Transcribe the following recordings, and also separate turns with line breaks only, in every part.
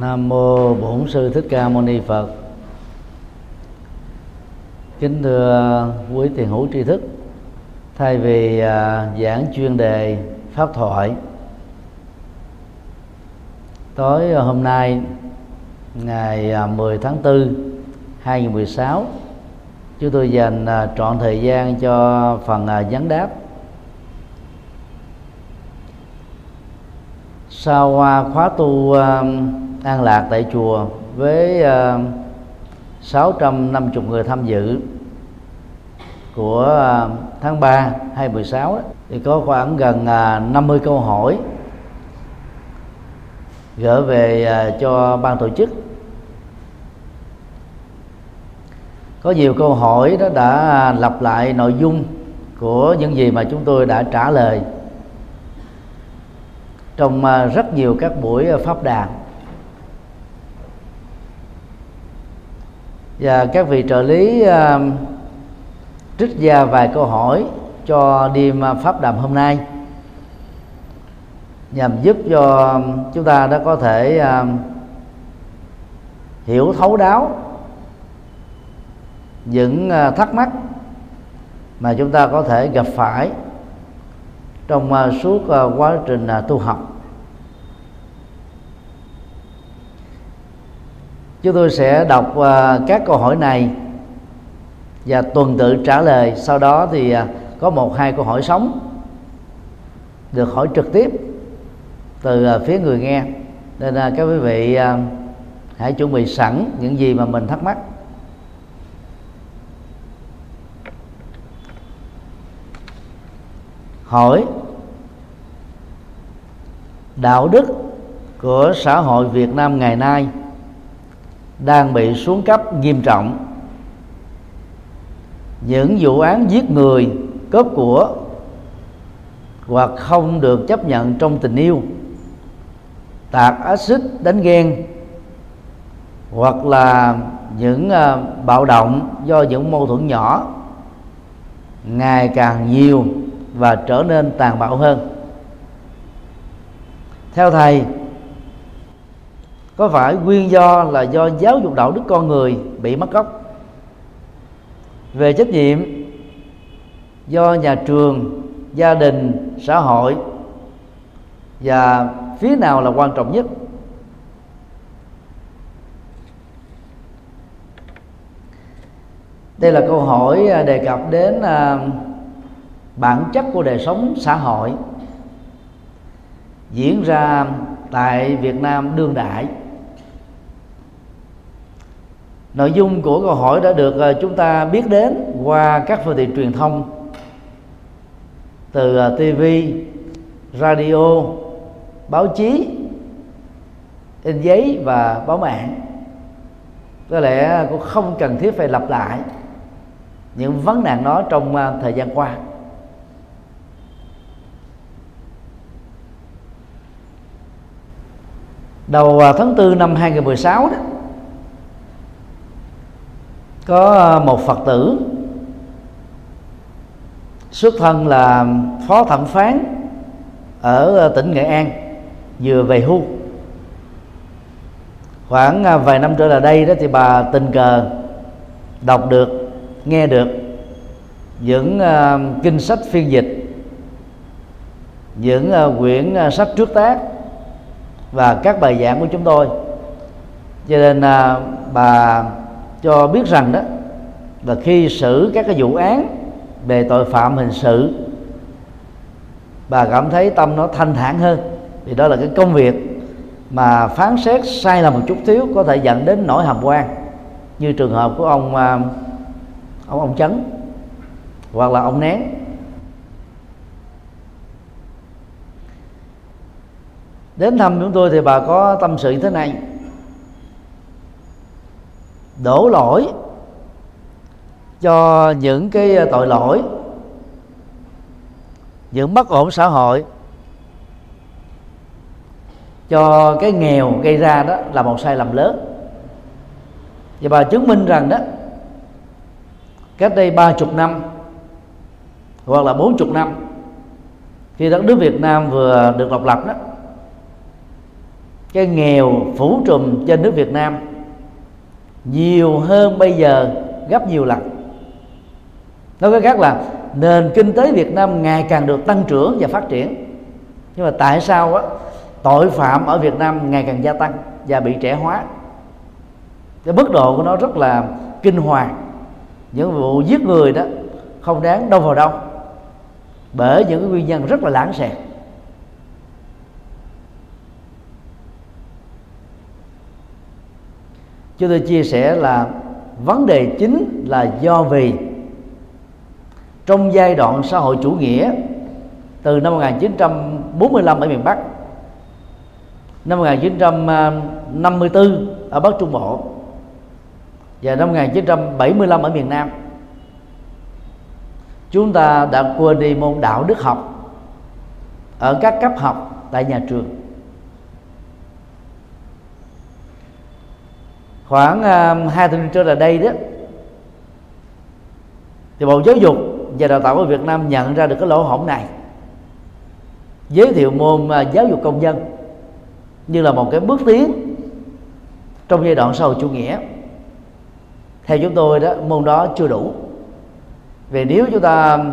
Nam mô Bổn sư Thích Ca Mâu Ni Phật. Kính thưa quý tiền hữu tri thức, thay vì à, giảng chuyên đề pháp thoại tối hôm nay ngày à, 10 tháng 4 2016 chúng tôi dành à, trọn thời gian cho phần vấn đáp sau khóa tu an lạc tại chùa với ờ, 650 người tham dự của ờ, tháng 3 2016 đó, thì có khoảng gần ờ, 50 câu hỏi gửi về uh, cho ban tổ chức. Có nhiều câu hỏi đó đã lặp lại nội dung của những gì mà chúng tôi đã trả lời trong rất nhiều các buổi pháp đàn. Và các vị trợ lý uh, trích ra vài câu hỏi cho đêm uh, pháp đàm hôm nay. Nhằm giúp cho um, chúng ta đã có thể uh, hiểu thấu đáo những uh, thắc mắc mà chúng ta có thể gặp phải trong uh, suốt uh, quá trình uh, tu học. Chúng tôi sẽ đọc uh, các câu hỏi này và tuần tự trả lời. Sau đó thì uh, có một hai câu hỏi sống được hỏi trực tiếp từ à, phía người nghe. Nên là các quý vị hãy chuẩn bị sẵn những gì mà mình thắc mắc. Hỏi đạo đức của xã hội Việt Nam ngày nay đang bị xuống cấp nghiêm trọng. Những vụ án giết người cướp của hoặc không được chấp nhận trong tình yêu tạc axit đánh ghen hoặc là những uh, bạo động do những mâu thuẫn nhỏ ngày càng nhiều và trở nên tàn bạo hơn. Theo thầy có phải nguyên do là do giáo dục đạo đức con người bị mất gốc? Về trách nhiệm do nhà trường, gia đình, xã hội và phía nào là quan trọng nhất? Đây là câu hỏi à, đề cập đến à, bản chất của đời sống xã hội diễn ra tại Việt Nam đương đại nội dung của câu hỏi đã được ờ, chúng ta biết đến qua các phương tiện truyền thông. Từ ờ, TV, radio, báo chí in giấy và báo mạng. Có lẽ cũng không cần thiết phải lặp lại những vấn nạn đó trong ờ, thời gian qua. Đầu tháng 4 năm 2016 đó có ờ, một Phật tử xuất thân là phó thẩm phán ở ờ, tỉnh Nghệ An vừa về hưu. Khoảng ờ, vài năm trở lại đây đó thì bà tình cờ đọc được nghe được những uh, kinh sách phiên dịch những uh, quyển uh, sách trước tác và các bài giảng của chúng tôi. Cho nên uh, bà cho biết rằng đó, là khi xử các cái vụ án về tội phạm hình sự, bà cảm thấy tâm nó thanh thản hơn. Thì đó là cái công việc mà phán xét sai lầm một chút thiếu có thể dẫn đến nỗi hàm quan như trường hợp của ông à, ông ông chấn hoặc là ông nén. Đến thăm chúng tôi thì bà có tâm sự như thế này đổ lỗi cho những cái ờ, tội lỗi, những bất ổn xã hội. Cho cái nghèo gây ra đó là một sai lầm lớn. Và bà chứng minh rằng đó, cách đây ba chục năm hoặc là bốn chục năm, khi đất nước Việt Nam vừa được độc lập đó, cái nghèo phủ trùm trên nước Việt Nam nhiều hơn bây giờ gấp nhiều lần. Nói cách khác là nền kinh tế Việt Nam ngày càng được tăng trưởng và phát triển. Nhưng mà tại sao á, tội phạm ở Việt Nam ngày càng gia tăng và bị trẻ hóa. Cái mức độ của nó rất là kinh hoàng. Những vụ giết người đó không đáng đâu vào đâu. Bởi những cái nguyên nhân rất là lãng xẹt. Chúng tôi chia sẻ là vấn đề chính là do vì. Trong giai đoạn xã hội chủ nghĩa, từ năm 1945 ở miền Bắc, năm 1954 ở Bắc Trung Bộ, và năm 1975 ở miền Nam, chúng ta đã quên đi môn đạo đức học ở các cấp học tại nhà trường. Khoảng uh, hai tuần trở lại đây đó thì bộ giáo dục và đào tạo của Việt Nam nhận ra được cái lỗ hổng này. Giới thiệu môn uh, giáo dục công dân như là một cái bước tiến trong giai đoạn sau chủ nghĩa. Theo chúng tôi đó môn đó chưa đủ. Vì nếu chúng ta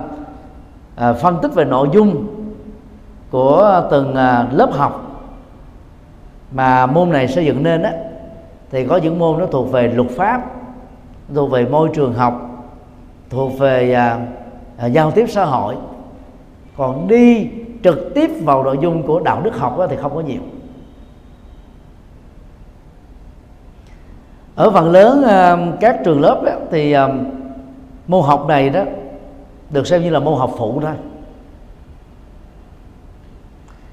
à, phân tích về nội dung của từng à, lớp học mà môn này xây dựng nên á thì có những môn nó thuộc về luật pháp thuộc về môi trường học thuộc về à, à, giao tiếp xã hội. Còn đi trực tiếp vào nội dung của đạo đức học đó thì không có nhiều. Ở phần lớn à, các trường lớp đó, thì à, môn học này đó được xem như là môn học phụ thôi.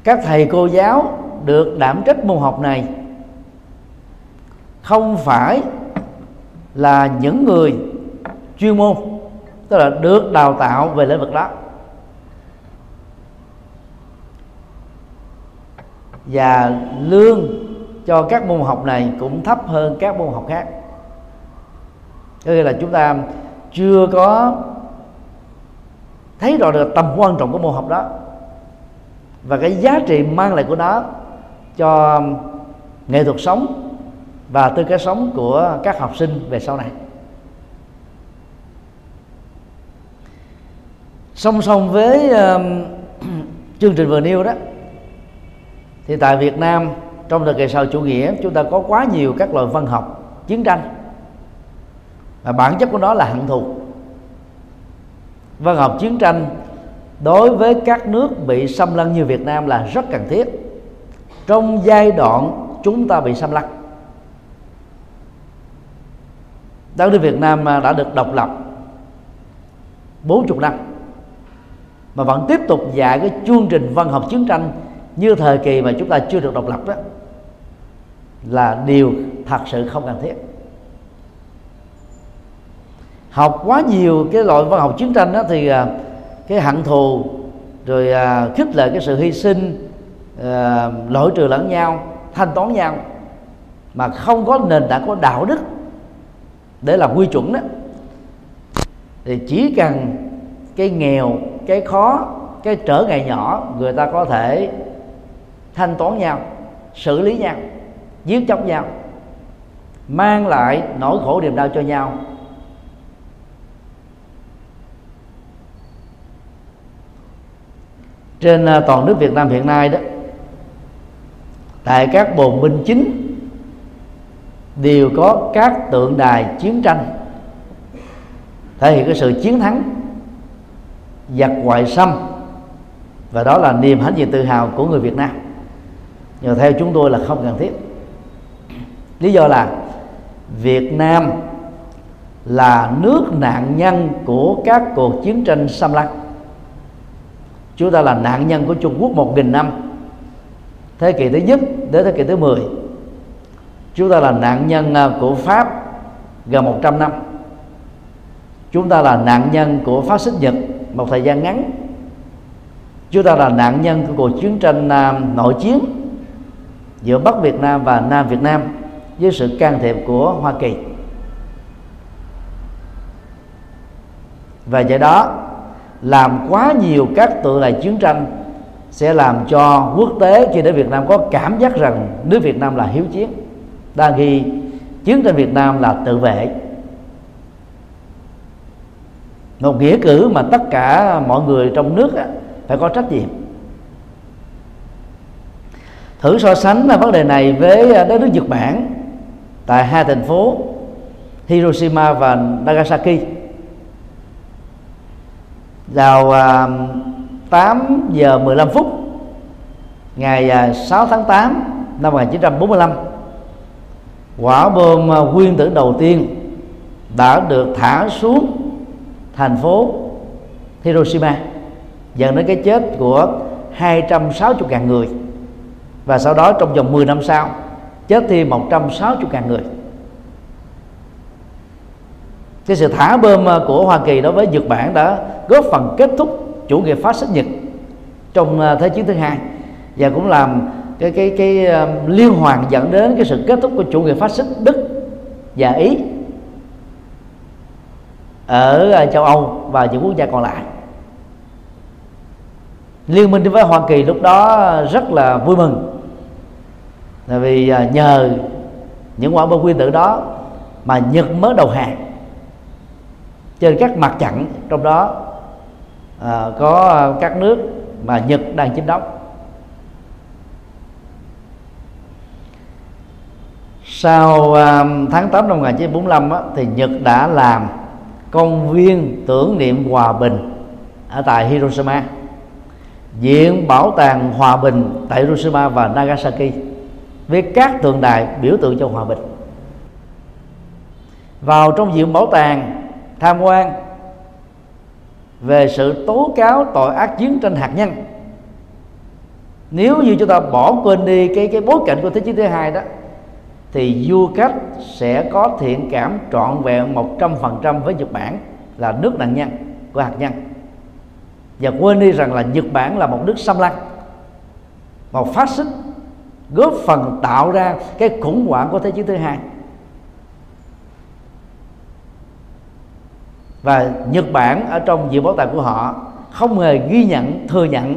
Các thầy cô giáo được đảm trách môn học này không phải là những người chuyên môn, tức là được đào tạo về lĩnh vực đó. Và lương cho các môn học này cũng thấp hơn các môn học khác. Có nghĩa là chúng ta chưa có thấy rõ được tầm quan trọng của môn học đó. Và cái giá trị mang lại của nó cho nghệ thuật sống và tư cách sống của các học sinh về sau này. Song song với uh, chương trình vừa nêu đó thì tại Việt Nam trong thời kỳ sau chủ nghĩa chúng ta có quá nhiều các loại văn học chiến tranh. Và bản chất của nó là hận thù. Văn học chiến tranh đối với các nước bị xâm lăng như Việt Nam là rất cần thiết. Trong giai đoạn chúng ta bị xâm lăng đất nước Việt Nam à, đã được độc lập 40 năm, mà vẫn tiếp tục dạy cái chương trình văn học chiến tranh như thời kỳ mà chúng ta chưa được độc lập đó, là điều thật sự không cần thiết. Học quá nhiều cái loại văn học chiến tranh đó thì à, cái hận thù, rồi à, khích lệ cái sự hy sinh lỗi trừ lẫn nhau, thanh toán nhau, mà không có nền tảng có đạo đức để làm quy chuẩn đó, thì chỉ cần cái nghèo, cái khó, cái trở ngại nhỏ, người ta có thể thanh toán nhau, xử lý nhau, giết chóc nhau, mang lại nỗi khổ niềm đau cho nhau. Trên à, toàn nước Việt Nam hiện nay đó, tại các bồn binh chính đều có các tượng đài chiến tranh. Thể hiện cái sự chiến thắng, giặc ngoại xâm và đó là niềm hãnh diện tự hào của người Việt Nam. Nhưng theo chúng tôi là không cần thiết. Lý do là Việt Nam là nước nạn nhân của các cuộc chiến tranh xâm lăng. Chúng ta là nạn nhân của Trung Quốc một nghìn năm, thế kỷ thứ nhất đến thế kỷ thứ 10 À, chúng ta là nạn nhân của Pháp gần 100 năm. Chúng ta là nạn nhân của phát xít Nhật một thời gian ngắn. Chúng ta là nạn nhân của cuộc chiến tranh à, nội chiến giữa Bắc Việt Nam và Nam Việt Nam với sự can thiệp của Hoa Kỳ. Và do đó, làm quá nhiều các tượng đài chiến tranh sẽ làm cho quốc tế khi đến Việt Nam có cảm giác rằng nước Việt Nam là hiếu chiến đang ghi, chiến tranh Việt Nam là tự vệ. Một nghĩa cử mà tất cả mọi người trong nước phải có trách nhiệm. Thử so sánh vấn đề này với à, đất nước Nhật Bản tại hai thành phố Hiroshima và Nagasaki. Vào à, 8 giờ 15 phút ngày à, 6 tháng 8 năm 1945 quả bom à, nguyên tử đầu tiên đã được thả xuống thành phố Hiroshima, dẫn đến cái chết của 260.000 người. Và sau đó trong vòng 10 năm sau, chết thêm 160.000 người. Cái sự thả bơm à, của Hoa Kỳ đối với Nhật Bản đã góp phần kết thúc chủ nghĩa phát xít Nhật trong à, thế chiến thứ hai và cũng làm cái cái cái um, liên hoàn dẫn đến cái sự kết thúc của chủ nghĩa phát xít Đức và Ý ở ờ, châu Âu và những quốc gia còn lại. Liên minh với Hoa Kỳ lúc đó rất là vui mừng là vì ờ, nhờ những quả bom nguyên tử đó mà Nhật mới đầu hàng trên các mặt trận trong đó à, có các nước mà Nhật đang chiếm đóng. Sau um, tháng 8 năm 1945 á, thì Nhật đã làm công viên tưởng niệm hòa bình ở tại Hiroshima viện bảo tàng hòa bình tại Hiroshima và Nagasaki với các tượng đài biểu tượng cho hòa bình. Vào trong viện bảo tàng tham quan về sự tố cáo tội ác chiến tranh hạt nhân nếu như chúng ta bỏ quên đi cái cái bối cảnh của thế chiến thứ hai đó thì du khách sẽ có thiện cảm trọn vẹn một trăm phần trăm với Nhật Bản là nước nạn nhân của hạt nhân và quên đi rằng là Nhật Bản là một nước xâm lăng, một phát xít góp phần tạo ra cái khủng hoảng của thế chiến thứ hai. Và Nhật Bản ở trong viện bảo tàng của họ không hề ghi nhận, thừa nhận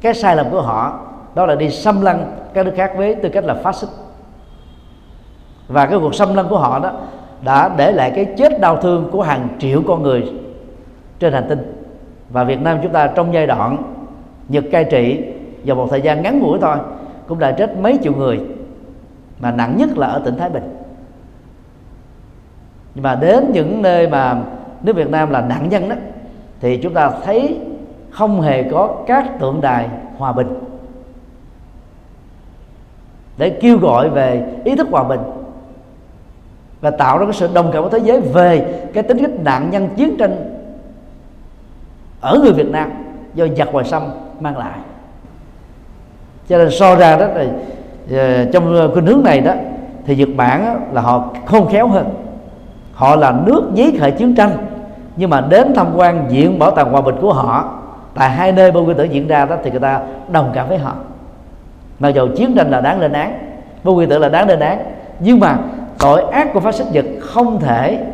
cái sai lầm của họ, đó là đi xâm lăng các nước khác với tư cách là phát xít và cái cuộc xâm lăng của họ đó đã để lại cái chết đau thương của hàng triệu con người trên hành tinh. Và Việt Nam chúng ta trong giai đoạn Nhật cai trị vào một thời gian ngắn ngủi thôi, cũng đã chết mấy triệu người, mà nặng nhất là ở tỉnh Thái Bình. Nhưng mà đến những nơi mà nước Việt Nam là nạn nhân đó, thì chúng ta thấy không hề có các tượng đài hòa bình để kêu gọi về ý thức hòa bình và tạo ra cái sự đồng cảm của thế giới về cái tính cách nạn nhân chiến tranh ở người Việt Nam do giặc ngoài xâm mang lại. Cho nên so ra đó là ờ, trong ờ, cái hướng này đó, thì Nhật Bản là họ khôn khéo hơn. Họ là nước giấy khởi chiến tranh, nhưng mà đến tham quan viện bảo tàng hòa bình của họ, tại hai nơi bom nguyên tử diễn ra đó thì người ta đồng cảm với họ. Mặc dù chiến tranh là đáng lên án bom nguyên tử là đáng lên án, nhưng mà tội ác của phát xít nhật không thể,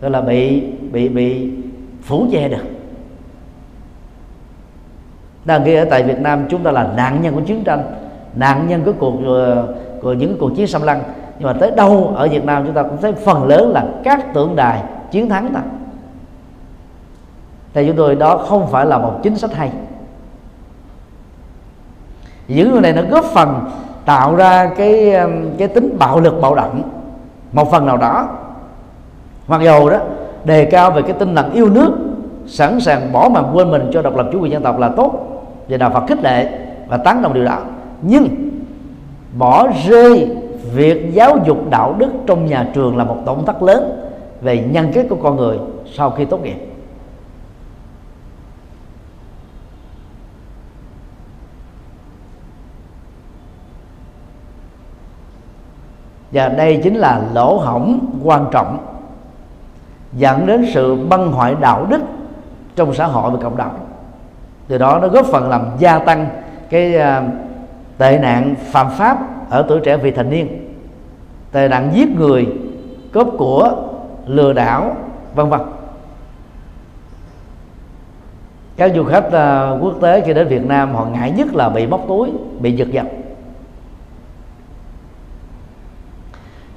gọi là bị bị bị phủ che được. Đang ghi ở tại Việt Nam chúng ta là nạn nhân của chiến tranh, nạn nhân của cuộc ờ, của những cuộc chiến xâm lăng. Nhưng mà tới đâu ở Việt Nam chúng ta cũng thấy phần lớn là các tượng đài chiến thắng ta. Theo chúng tôi đó không phải là một chính sách hay. Những người này nó góp phần tạo ra cái cái tính bạo lực bạo động một phần nào đó. Mặc dù đó, đề cao về cái tinh thần yêu nước, sẵn sàng bỏ mặt quên mình cho độc lập chủ quyền dân tộc là tốt, và đạo Phật khích lệ và tán đồng điều đó. Nhưng bỏ rơi việc giáo dục đạo đức trong nhà trường là một tổn thất lớn về nhân kết của con người sau khi tốt nghiệp. Và đây chính là lỗ hổng quan trọng dẫn đến sự băng hoại đạo đức trong xã hội và cộng đồng. Từ đó nó góp phần làm gia tăng cái à, tệ nạn phạm pháp ở tuổi trẻ vị thành niên, tệ nạn giết người, cướp của, lừa đảo, vân vân. Các du khách à, quốc tế khi đến Việt Nam họ ngại nhất là bị móc túi, bị giật giật.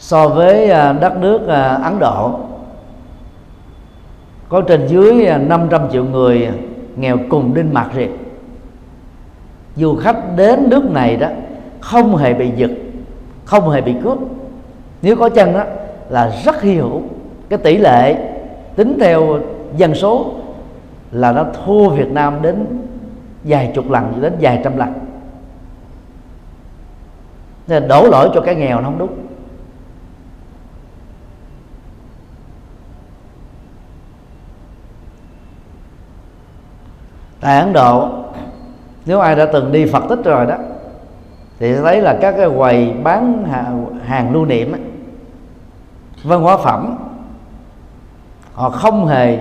So với à, đất nước à, Ấn Độ, có trên dưới à, 500 triệu người nghèo cùng đinh mặt riệt. Du khách đến nước này đó không hề bị giật, không hề bị cướp. Nếu có chân đó là rất hy hữu cái tỷ lệ tính theo dân số là nó thua Việt Nam đến vài chục lần, đến vài trăm lần. Nên đổ lỗi cho cái nghèo nó không đúng. Tại Ấn Độ nếu ai đã từng đi Phật tích rồi đó thì sẽ thấy là các cái quầy bán hàng, lưu niệm ấy, văn hóa phẩm họ không hề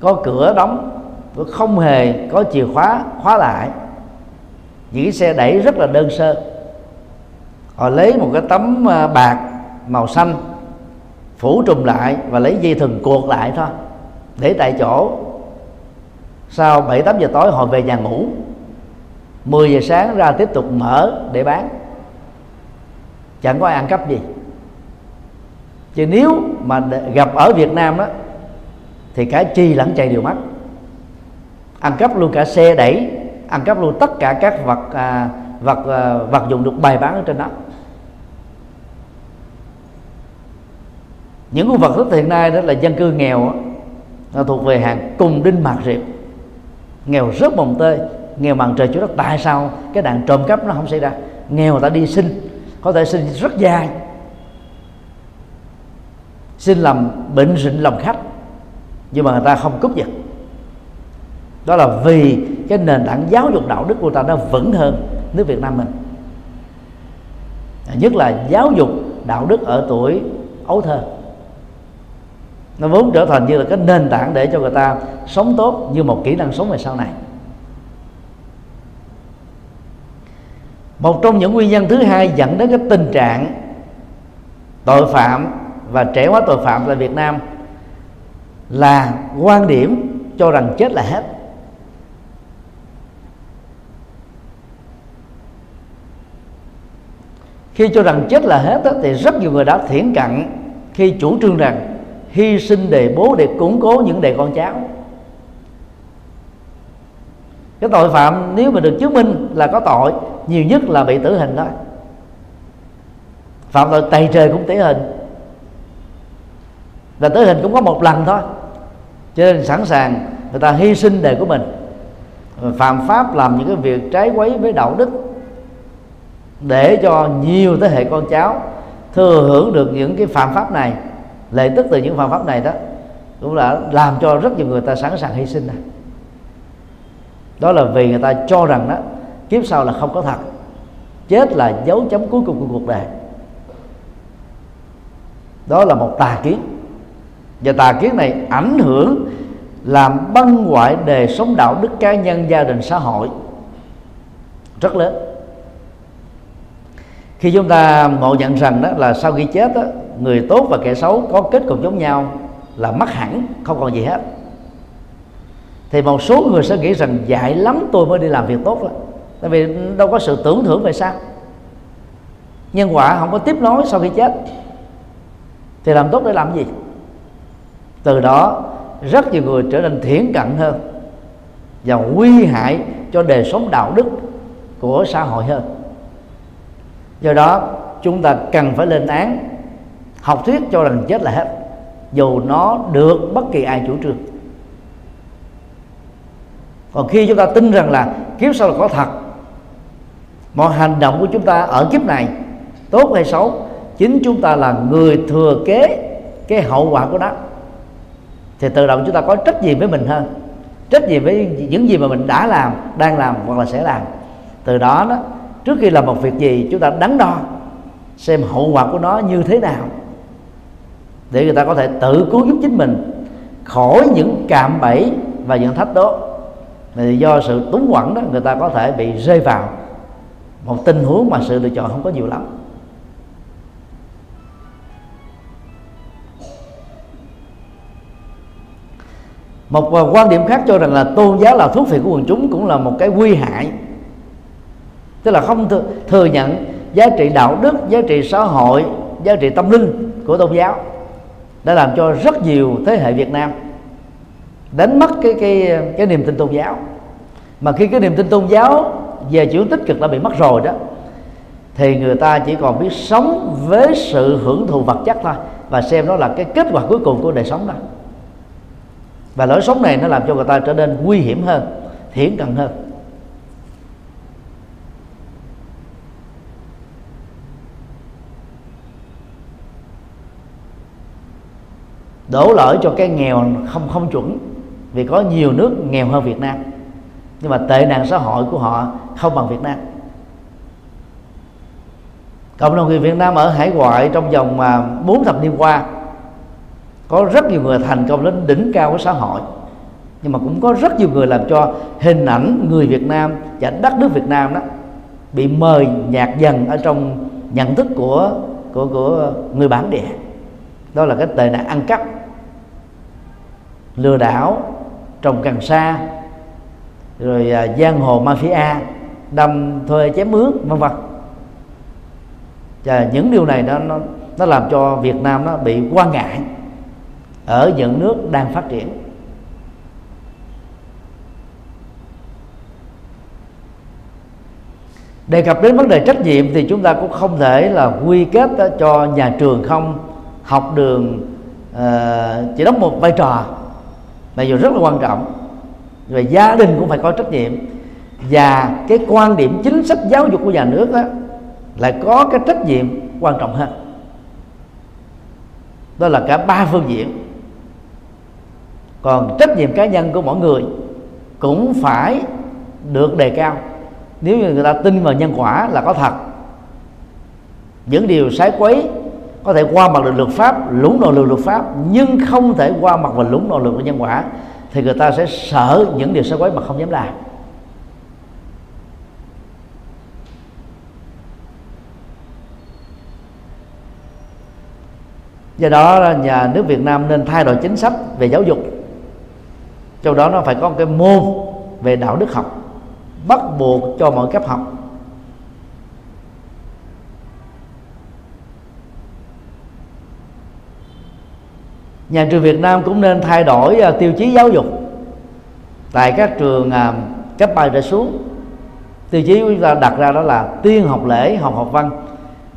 có cửa đóng không hề có chìa khóa khóa lại. Những cái xe đẩy rất là đơn sơ. Họ lấy một cái tấm à, bạc màu xanh phủ trùm lại và lấy dây thừng cuột lại thôi để tại chỗ sau 7 8 giờ tối họ về nhà ngủ. 10 giờ sáng ra tiếp tục mở để bán. Chẳng có ai ăn cắp gì. Chứ nếu mà gặp ở Việt Nam đó thì cả chi lẫn chạy đều mất. Ăn cắp luôn cả xe đẩy ăn cắp luôn tất cả các vật à, vật à, vật dụng được bày bán ở trên đó. Những khu vật rất hiện nay đó là dân cư nghèo nó thuộc về hàng cùng đinh mạc riệp nghèo rất mồng tơi, nghèo bằng trời chúa đất. Tại sao? Cái đàn trộm cắp nó không xảy ra. Nghèo ta đi sinh có thể sinh rất dài. Xin làm bệnh rịnh lòng khách, nhưng mà người ta không cướp giật đó là vì cái nền tảng giáo dục đạo đức của ta nó vững hơn nước Việt Nam mình. Nhất là giáo dục đạo đức ở tuổi ấu thơ nó vốn trở thành như là cái nền tảng để cho người ta sống tốt như một kỹ năng sống về sau này. Một trong những nguyên nhân thứ hai dẫn đến cái tình trạng tội phạm và trẻ hóa tội phạm tại Việt Nam là quan điểm cho rằng chết là hết. Khi cho rằng chết là hết đó, thì rất nhiều người đã thiển cận khi chủ trương rằng hy sinh đề bố để củng cố những đề con cháu. Cái tội phạm nếu mà được chứng minh là có tội, nhiều nhất là bị tử hình thôi phạm tội tày trời cũng tử hình. Và tử hình cũng có một lần thôi. Cho nên sẵn sàng người ta hy sinh đề của mình. Phạm pháp làm những cái việc trái quấy với đạo đức để cho nhiều thế hệ con cháu thừa hưởng được những cái phạm pháp này lợi tức từ những phương pháp này đó cũng đã làm cho rất nhiều người ta sẵn sàng hy sinh này đó là vì người ta cho rằng đó kiếp sau là không có thật. Chết là dấu chấm cuối cùng của cuộc đời. Đó là một tà kiến. Và tà kiến này ảnh hưởng làm băng hoại đề sống đạo đức cá nhân gia đình xã hội rất lớn. Khi chúng ta ngộ nhận rằng đó là sau khi chết đó, người tốt và kẻ xấu có kết cục giống nhau là mất hẳn, không còn gì hết. Thì một số người sẽ nghĩ rằng dạy lắm, tôi mới đi làm việc tốt đó. Tại vì đâu có sự tưởng thưởng về sao. Nhân quả không có tiếp nối sau khi chết, thì làm tốt để làm gì? Từ đó, rất nhiều người trở nên thiển cận hơn và nguy hại cho đời sống đạo đức của xã hội hơn. Do đó, chúng ta cần phải lên án học thuyết cho rằng chết là hết. Dù nó được bất kỳ ai chủ trương. Còn khi chúng ta tin rằng là kiếp sau là có thật mọi hành động của chúng ta ở kiếp này tốt hay xấu chính chúng ta là người thừa kế cái hậu quả của nó, thì tự động chúng ta có trách nhiệm với mình hơn. Trách nhiệm với những gì mà mình đã làm đang làm hoặc là sẽ làm. Từ đó đó trước khi làm một việc gì chúng ta đắn đo xem hậu quả của nó như thế nào để người ta có thể tự cứu giúp chính mình khỏi những cạm bẫy và những thách đố. Thì do sự túng quẩn đó người ta có thể bị rơi vào một tình huống mà sự lựa chọn không có nhiều lắm. Một à, quan điểm khác cho rằng là tôn giáo là thuốc phiện của quần chúng cũng là một cái nguy hại. Tức là không thừa, thừa nhận giá trị đạo đức giá trị xã hội giá trị tâm linh của tôn giáo đã làm cho rất nhiều thế hệ Việt Nam đánh mất cái cái cái niềm tin tôn giáo. Mà khi cái niềm tin tôn giáo về chiều tích cực đã bị mất rồi đó, thì người ta chỉ còn biết sống với sự hưởng thụ vật chất thôi và xem đó là cái kết quả cuối cùng của đời sống đó. Và lối sống này nó làm cho người ta trở nên nguy hiểm hơn, thiển cận hơn. Đổ lỗi cho cái nghèo không không chuẩn. Vì có nhiều nước nghèo hơn Việt Nam. Nhưng mà tệ nạn xã hội của họ không bằng Việt Nam. Cộng đồng người Việt Nam ở hải ngoại trong vòng mà bốn thập niên qua, có rất nhiều người thành công đến đỉnh cao của xã hội. Nhưng mà cũng có rất nhiều người làm cho hình ảnh người Việt Nam và đất nước Việt Nam đó bị mời nhạt dần ở trong nhận thức của của của người bản địa. Đó là cái tệ nạn ăn cắp lừa đảo trồng cần sa rồi à, giang hồ mafia đâm thuê chém mướn vân vân. Và những điều này nó nó nó làm cho Việt Nam nó bị quan ngại ở những nước đang phát triển. Đề cập đến vấn đề trách nhiệm thì chúng ta cũng không thể là quy kết cho nhà trường không học đường uh, chỉ đóng một vai trò mặc dù rất là quan trọng. Và gia đình cũng phải có trách nhiệm. Và cái quan điểm chính sách giáo dục của nhà nước đó lại có cái trách nhiệm quan trọng hơn. Đó là cả ba phương diện. Còn trách nhiệm cá nhân của mỗi người cũng phải được đề cao. Nếu như người ta tin vào nhân quả là có thật, những điều sái quấy có thể qua mặt được luật pháp lũng đoạn luật luật pháp, nhưng không thể qua mặt và lũng đoạn luật của nhân quả, thì người ta sẽ sợ những điều xấu quấy mà không dám làm. Do đó, nhà nước Việt Nam nên thay đổi chính sách về giáo dục. Trong đó nó phải có một cái môn về đạo đức học, bắt buộc cho mọi cấp học. Nhà trường Việt Nam cũng nên thay đổi uh, tiêu chí giáo dục. Tại các trường uh, cấp ba trở xuống tiêu chí chúng ta đặt ra đó là tiên học lễ học học văn.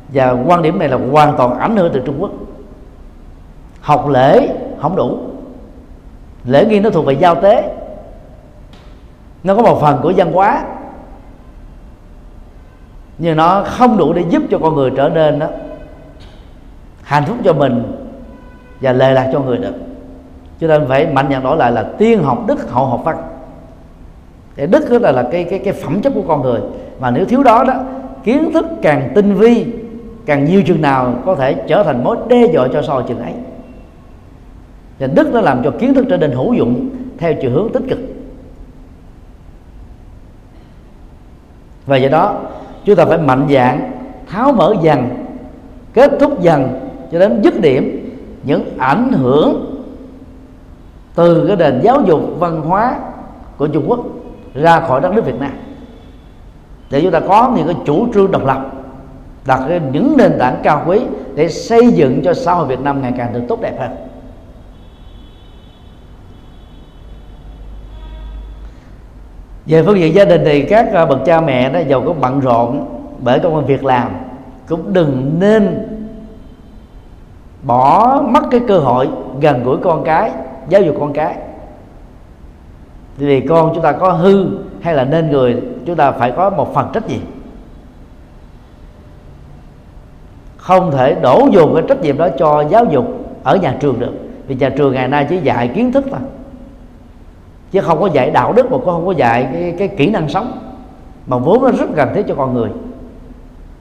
Và quan điểm này là hoàn toàn ảnh hưởng từ Trung Quốc. Học lễ không đủ. Lễ nghi nó thuộc về giao tế. Nó có một phần của văn hóa. Nhưng nó không đủ để giúp cho con người trở nên đó hạnh phúc cho mình và lề lạc cho người được. Cho nên phải mạnh dạn đổi lại là tiên học đức hậu học văn để đức đó là, là cái cái cái phẩm chất của con người. Mà nếu thiếu đó đó kiến thức càng tinh vi càng nhiều chừng nào có thể trở thành mối đe dọa cho xã hội chừng ấy. Và đức nó làm cho kiến thức trở nên hữu dụng theo chiều hướng tích cực. Và do đó chúng ta phải mạnh dạng tháo mở dần kết thúc dần cho đến dứt điểm những ảnh hưởng từ cái nền giáo dục văn hóa của Trung Quốc ra khỏi đất nước Việt Nam. Để chúng ta có những cái chủ trương độc lập, đặt những nền tảng cao quý để xây dựng cho xã hội Việt Nam ngày càng được tốt đẹp hơn. Về phương diện gia đình thì các à, bậc cha mẹ đó giàu có bận rộn bởi công an việc làm, cũng đừng nên bỏ mất cái cơ hội gần gũi con cái giáo dục con cái. Vì con chúng ta có hư hay là nên người chúng ta phải có một phần trách nhiệm. Không thể đổ dồn cái trách nhiệm đó cho giáo dục ở nhà trường được. Vì nhà trường ngày nay chỉ dạy kiến thức thôi. Chứ không có dạy đạo đức mà cũng không có dạy cái, cái kỹ năng sống. Mà vốn nó rất cần thiết cho con người.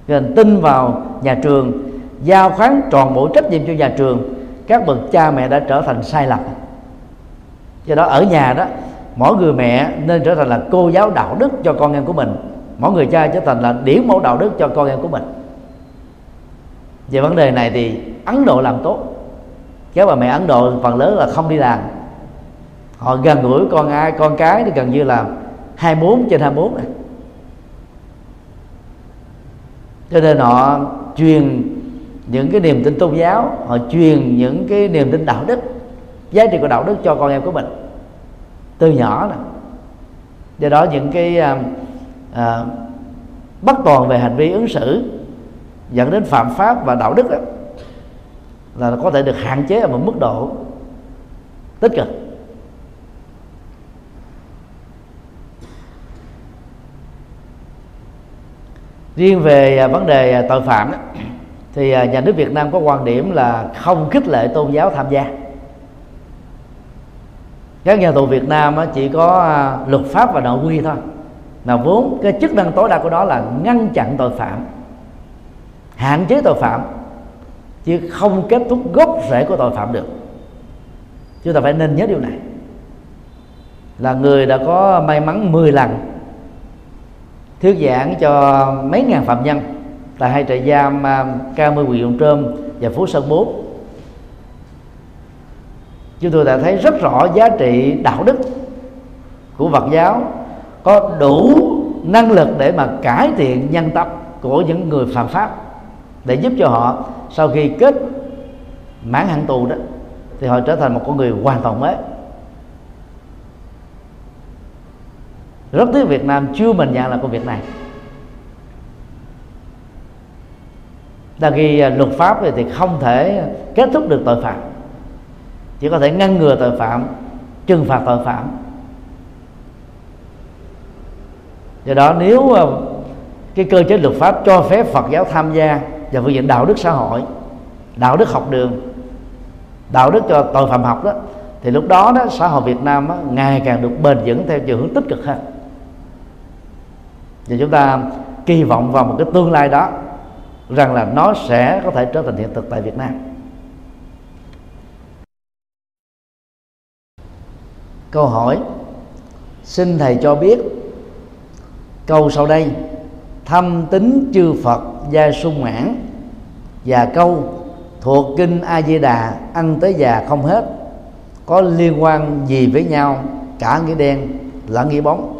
Nên tin vào nhà trường giao khoán tròn bộ trách nhiệm cho nhà trường, các bậc cha mẹ đã trở thành sai lầm. Do đó ở nhà đó, mỗi người mẹ nên trở thành là cô giáo đạo đức cho con em của mình. Mỗi người cha trở thành là điểm mẫu đạo đức cho con em của mình. Về vấn đề này thì ấn độ làm tốt. Các bà mẹ ấn độ phần lớn là không đi làm. Họ gần gũi con ai, con cái thì gần như là 24 trên 24 này. Cho nên họ truyền những cái niềm tin tôn giáo họ truyền những cái niềm tin đạo đức giá trị của đạo đức cho con em của mình từ nhỏ nè do đó những cái à, à, bất toàn về hành vi ứng xử dẫn đến phạm pháp và đạo đức đó, là có thể được hạn chế ở một mức độ tích cực. Riêng về à, vấn đề à, tội phạm đó, thì à, nhà nước Việt Nam có quan điểm là không khích lệ tôn giáo tham gia. Các nhà tù Việt Nam chỉ có à, luật pháp và nội quy thôi. Mà vốn cái chức năng tối đa của đó là ngăn chặn tội phạm, hạn chế tội phạm, chứ không kết thúc gốc rễ của tội phạm được. Chúng ta phải nên nhớ điều này. Là người đã có may mắn 10 lần thuyết giảng cho mấy ngàn phạm nhân tại hai trại giam à, K10 huyện Dụng Trơm và Phú Sơn 4 chúng tôi đã thấy rất rõ giá trị đạo đức của Phật giáo, có đủ năng lực để mà cải thiện nhân tâm của những người phạm pháp, để giúp cho họ sau khi kết mãn hạn tù đó, thì họ trở thành một con người hoàn toàn mới. Rất tiếc Việt Nam chưa mình nhận là công việc này. Là khi à, luật pháp thì không thể kết thúc được tội phạm. Chỉ có thể ngăn ngừa tội phạm trừng phạt tội phạm. Do đó nếu à, cái cơ chế luật pháp cho phép Phật giáo tham gia vào phương diện đạo đức xã hội đạo đức học đường đạo đức cho tội phạm học đó thì lúc đó đó xã hội Việt Nam đó, ngày càng được bền vững theo chiều hướng tích cực hơn. Và chúng ta kỳ vọng vào một cái tương lai đó rằng là nó sẽ có thể trở thành hiện thực tại Việt Nam. Câu hỏi, xin thầy cho biết, câu sau đây, thâm tính chư Phật gia sung mãn và câu thuộc kinh A Di Đà, ăn tới già không hết, có liên quan gì với nhau, cả nghĩa đen lẫn nghĩa bóng?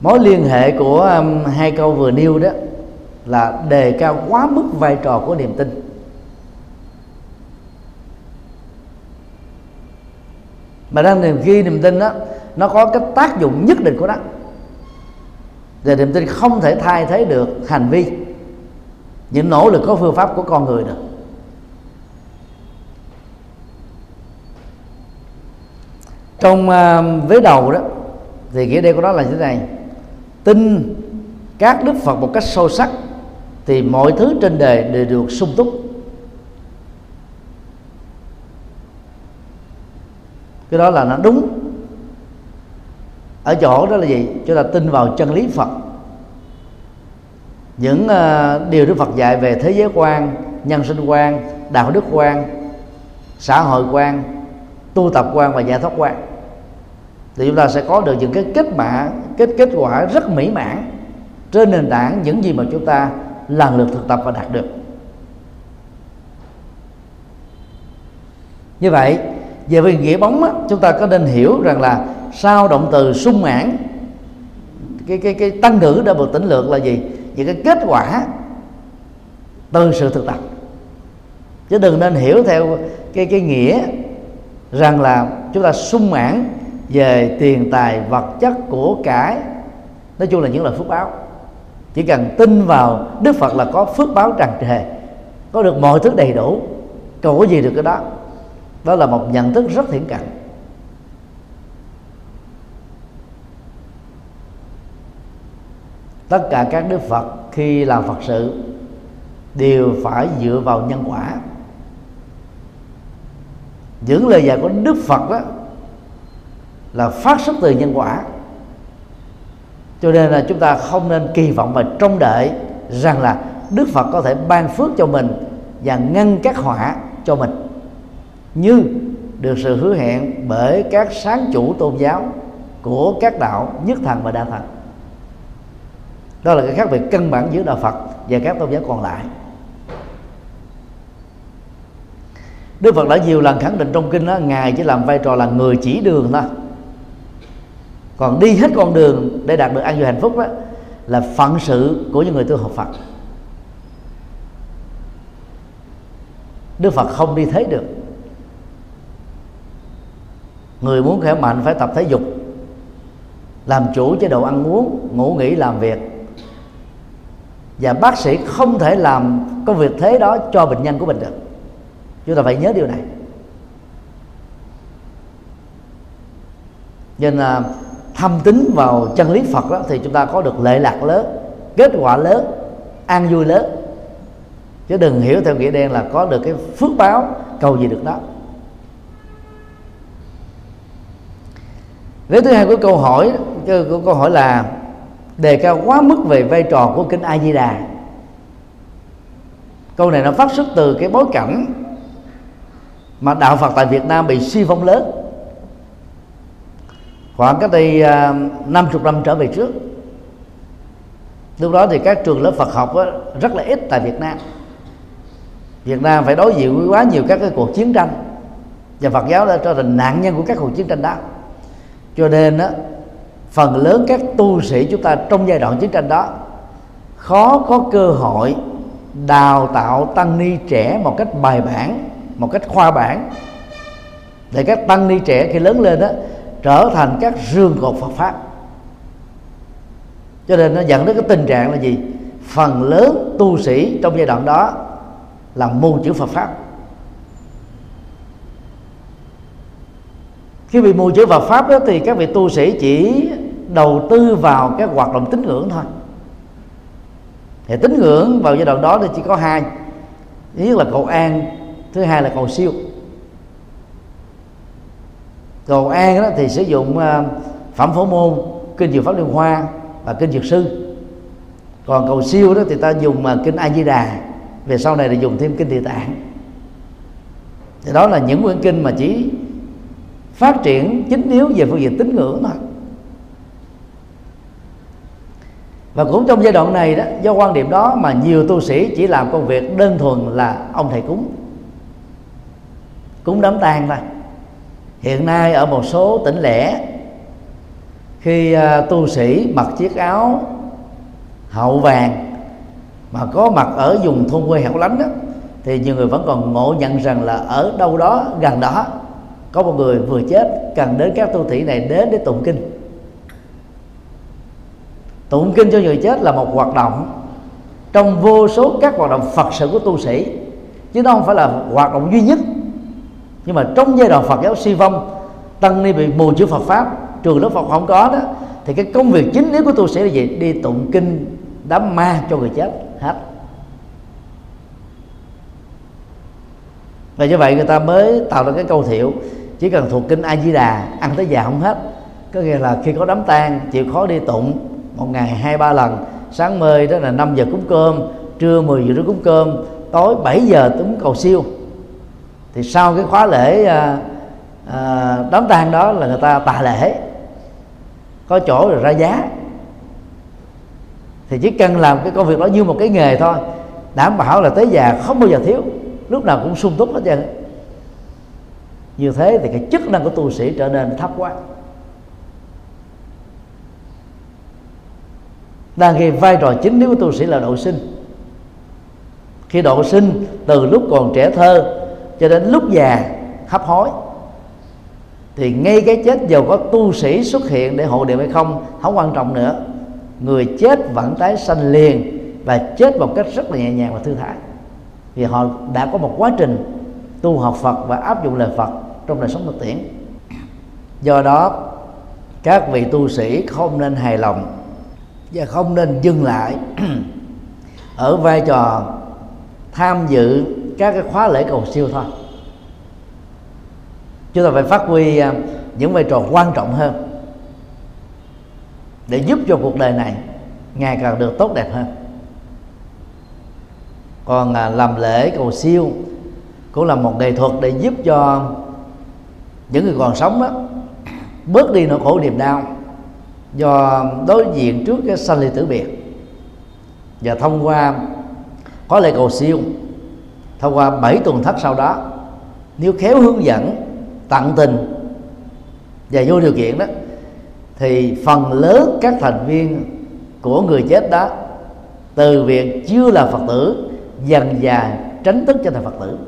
Mối liên hệ của um, hai câu vừa nêu đó là đề cao quá mức vai trò của niềm tin. Mà đang niềm ghi niềm tin đó nó có cái tác dụng nhất định của nó. Và niềm tin không thể thay thế được hành vi những nỗ lực có phương pháp của con người được. Trong uh, vế đầu đó thì nghĩa đen của nó là như thế này tin các đức phật một cách sâu sắc thì mọi thứ trên đời đều được sung túc. Cái đó là nó đúng. Ở chỗ đó là gì? Chúng ta tin vào chân lý phật. Những uh, điều đức phật dạy về thế giới quan nhân sinh quan đạo đức quan xã hội quan tu tập quan và giải thoát quan thì chúng ta sẽ có được những cái kết mã kết kết quả rất mỹ mãn trên nền tảng những gì mà chúng ta lần lượt thực tập và đạt được. Như vậy về về nghĩa bóng á, chúng ta có nên hiểu rằng là sau động từ sung mãn cái cái cái tăng ngữ đã được tính lượng là gì? Những cái kết quả từ sự thực tập. Chứ đừng nên hiểu theo cái cái nghĩa rằng là chúng ta sung mãn về tiền tài vật chất của cải. Nói chung là những lời phước báo. Chỉ cần tin vào đức phật là có phước báo tràn trề, có được mọi thứ đầy đủ, cầu có gì được cái đó. Đó là một nhận thức rất thiện cận. Tất cả các đức phật khi làm phật sự đều phải dựa vào nhân quả. Những lời dạy của đức phật đó là phát xuất từ nhân quả. Cho nên là chúng ta không nên kỳ vọng và trông đợi rằng là đức phật có thể ban phước cho mình và ngăn các họa cho mình. Như được sự hứa hẹn bởi các sáng chủ tôn giáo của các đạo nhất thần và đa thần. Đó là cái khác biệt căn bản giữa đạo phật và các tôn giáo còn lại. Đức Phật đã nhiều lần khẳng định trong kinh đó, ngài chỉ làm vai trò là người chỉ đường thôi còn đi hết con đường để đạt được an vui hạnh phúc đó, là phận sự của những người tu học Phật. Đức Phật không đi thế được. Người muốn khỏe mạnh phải tập thể dục, làm chủ chế độ ăn uống, ngủ nghỉ, làm việc. Và bác sĩ không thể làm công việc thế đó cho bệnh nhân của mình được. Chúng ta phải nhớ điều này. Nên là thâm tín vào chân lý Phật đó, thì chúng ta có được lệ lạc lớn kết quả lớn an vui lớn. Chứ đừng hiểu theo nghĩa đen là có được cái phước báo cầu gì được đó. Vế thứ hai của câu hỏi của câu hỏi là đề cao quá mức về vai trò của kinh A Di Đà. Câu này nó phát xuất từ cái bối cảnh mà đạo Phật tại Việt Nam bị suy vong lớn khoảng cách đây à, năm chục năm trở về trước. Lúc đó thì các trường lớp Phật học rất là ít tại Việt Nam. Việt Nam phải đối diện với quá nhiều các cái cuộc chiến tranh. Và Phật giáo đã trở thành nạn nhân của các cuộc chiến tranh đó. Cho nên đó, phần lớn các tu sĩ chúng ta trong giai đoạn chiến tranh đó khó có cơ hội đào tạo tăng ni trẻ một cách bài bản một cách khoa bản. Để các tăng ni trẻ khi lớn lên đó trở thành các rương cột Phật pháp. Cho nên nó dẫn đến cái tình trạng là gì? Phần lớn tu sĩ trong giai đoạn đó là mù chữ Phật pháp. Khi bị mù chữ Phật pháp đó thì các vị tu sĩ chỉ đầu tư vào các hoạt động tín ngưỡng thôi. Thì tín ngưỡng vào giai đoạn đó thì chỉ có hai. Thứ nhất là cầu an, thứ hai là cầu siêu cầu an đó thì sử dụng ờ, phẩm phổ môn, kinh dược pháp liên hoa và kinh dược sư. Còn cầu siêu đó thì ta dùng mà kinh a di đà. Về sau này là dùng thêm kinh địa tạng. Thì đó là những nguyên kinh mà chỉ phát triển chính yếu về phương diện tín ngưỡng thôi. Và cũng trong giai đoạn này đó, do quan điểm đó mà nhiều tu sĩ chỉ làm công việc đơn thuần là ông thầy cúng. Cúng đám tang thôi hiện nay ở một số tỉnh lẻ, khi à, tu sĩ mặc chiếc áo hậu vàng mà có mặt ở vùng thôn quê hẻo lánh đó thì nhiều người vẫn còn ngộ nhận rằng là ở đâu đó, gần đó, có một người vừa chết, cần đến các tu sĩ này đến để tụng kinh. Tụng kinh cho người chết là một hoạt động trong vô số các hoạt động phật sự của tu sĩ, chứ nó không phải là hoạt động duy nhất nhưng mà trong giai đoạn Phật giáo suy vong, tăng ni bị mù chữ Phật pháp, trường lớp Phật không có đó, thì cái công việc chính yếu của tu sĩ là gì? Đi tụng kinh đám ma cho người chết, hết. Và như vậy người ta mới tạo ra cái câu thiệu, chỉ cần thuộc kinh A Di Đà, ăn tới già không hết. Có nghĩa là khi có đám tang, chịu khó đi tụng một ngày hai, ba lần. Sáng mơi đó là 5 giờ cúng cơm, trưa 10 giờ cúng cơm, tối 7 giờ cúng cầu siêu thì sau cái khóa lễ à, à, đám tang đó là người ta tà lễ. Có chỗ rồi ra giá. Thì chỉ cần làm cái công việc đó như một cái nghề thôi. Đảm bảo là tới già không bao giờ thiếu. Lúc nào cũng sung túc hết trơn. Như thế thì cái chức năng của tu sĩ trở nên thấp quá. Đang khi vai trò chính yếu của tu sĩ là độ sinh. Khi độ sinh từ lúc còn trẻ thơ cho đến lúc già, hấp hối. Thì ngay cái chết dù có tu sĩ xuất hiện để hộ niệm hay không không quan trọng nữa. Người chết vẫn tái sanh liền và chết một cách rất là nhẹ nhàng và thư thái. Vì họ đã có một quá trình tu học Phật và áp dụng lời Phật trong đời sống thực tiễn. Do đó, các vị tu sĩ không nên hài lòng và không nên dừng lại ở vai trò tham dự các cái khóa lễ cầu siêu thôi chúng ta phải phát huy à, những vai trò quan trọng hơn để giúp cho cuộc đời này ngày càng được tốt đẹp hơn. Còn à, làm lễ cầu siêu cũng là một nghệ thuật để giúp cho những người còn sống đó bớt đi nỗi khổ niềm đau do đối diện trước cái sanh ly tử biệt. Và thông qua có lễ cầu siêu, thông qua bảy tuần thất sau đó, nếu khéo hướng dẫn tận tình và vô điều kiện đó, thì phần lớn các thành viên của người chết đó từ việc chưa là phật tử dần dà tránh thức cho thành phật tử.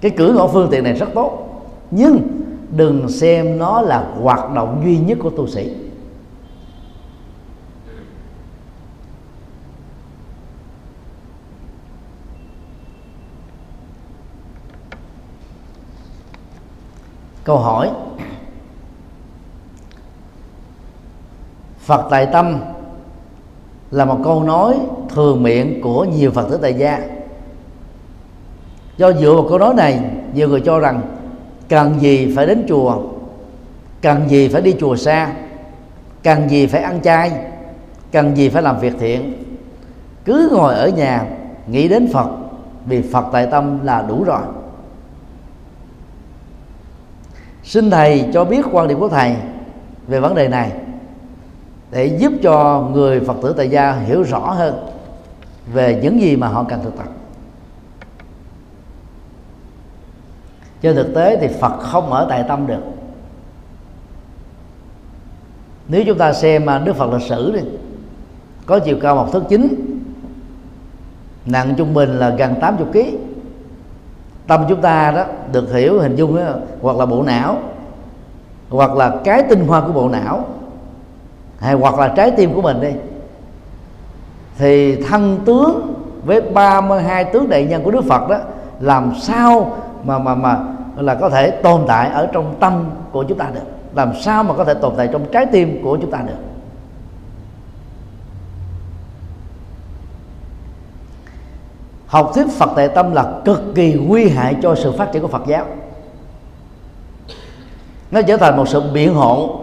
Cái cử ngõ phương tiện này rất tốt, nhưng đừng xem nó là hoạt động duy nhất của tu sĩ. Câu hỏi. Phật tại tâm là một câu nói thường miệng của nhiều Phật tử tại gia. Do dựa vào câu nói này, nhiều người cho rằng cần gì phải đến chùa, cần gì phải đi chùa xa, cần gì phải ăn chay, cần gì phải làm việc thiện. Cứ ngồi ở nhà nghĩ đến phật, vì phật tại tâm là đủ rồi. Xin thầy cho biết quan điểm của thầy về vấn đề này, để giúp cho người phật tử tại gia hiểu rõ hơn về những gì mà họ cần thực tập. Trên thực tế thì phật không ở tại tâm được. Nếu chúng ta xem à, đức phật lịch sử đi, có chiều cao một thước chín, nặng trung bình là gần 80 kg tâm chúng ta đó được hiểu hình dung đó, hoặc là bộ não hoặc là cái tinh hoa của bộ não hay hoặc là trái tim của mình đi thì thân tướng với 32 tướng đại nhân của Đức Phật đó làm sao mà mà mà là có thể tồn tại ở trong tâm của chúng ta được? Làm sao mà có thể tồn tại trong trái tim của chúng ta được? Học thuyết Phật tại tâm là cực kỳ nguy hại cho sự phát triển của Phật giáo. Nó trở thành một sự biện hộ,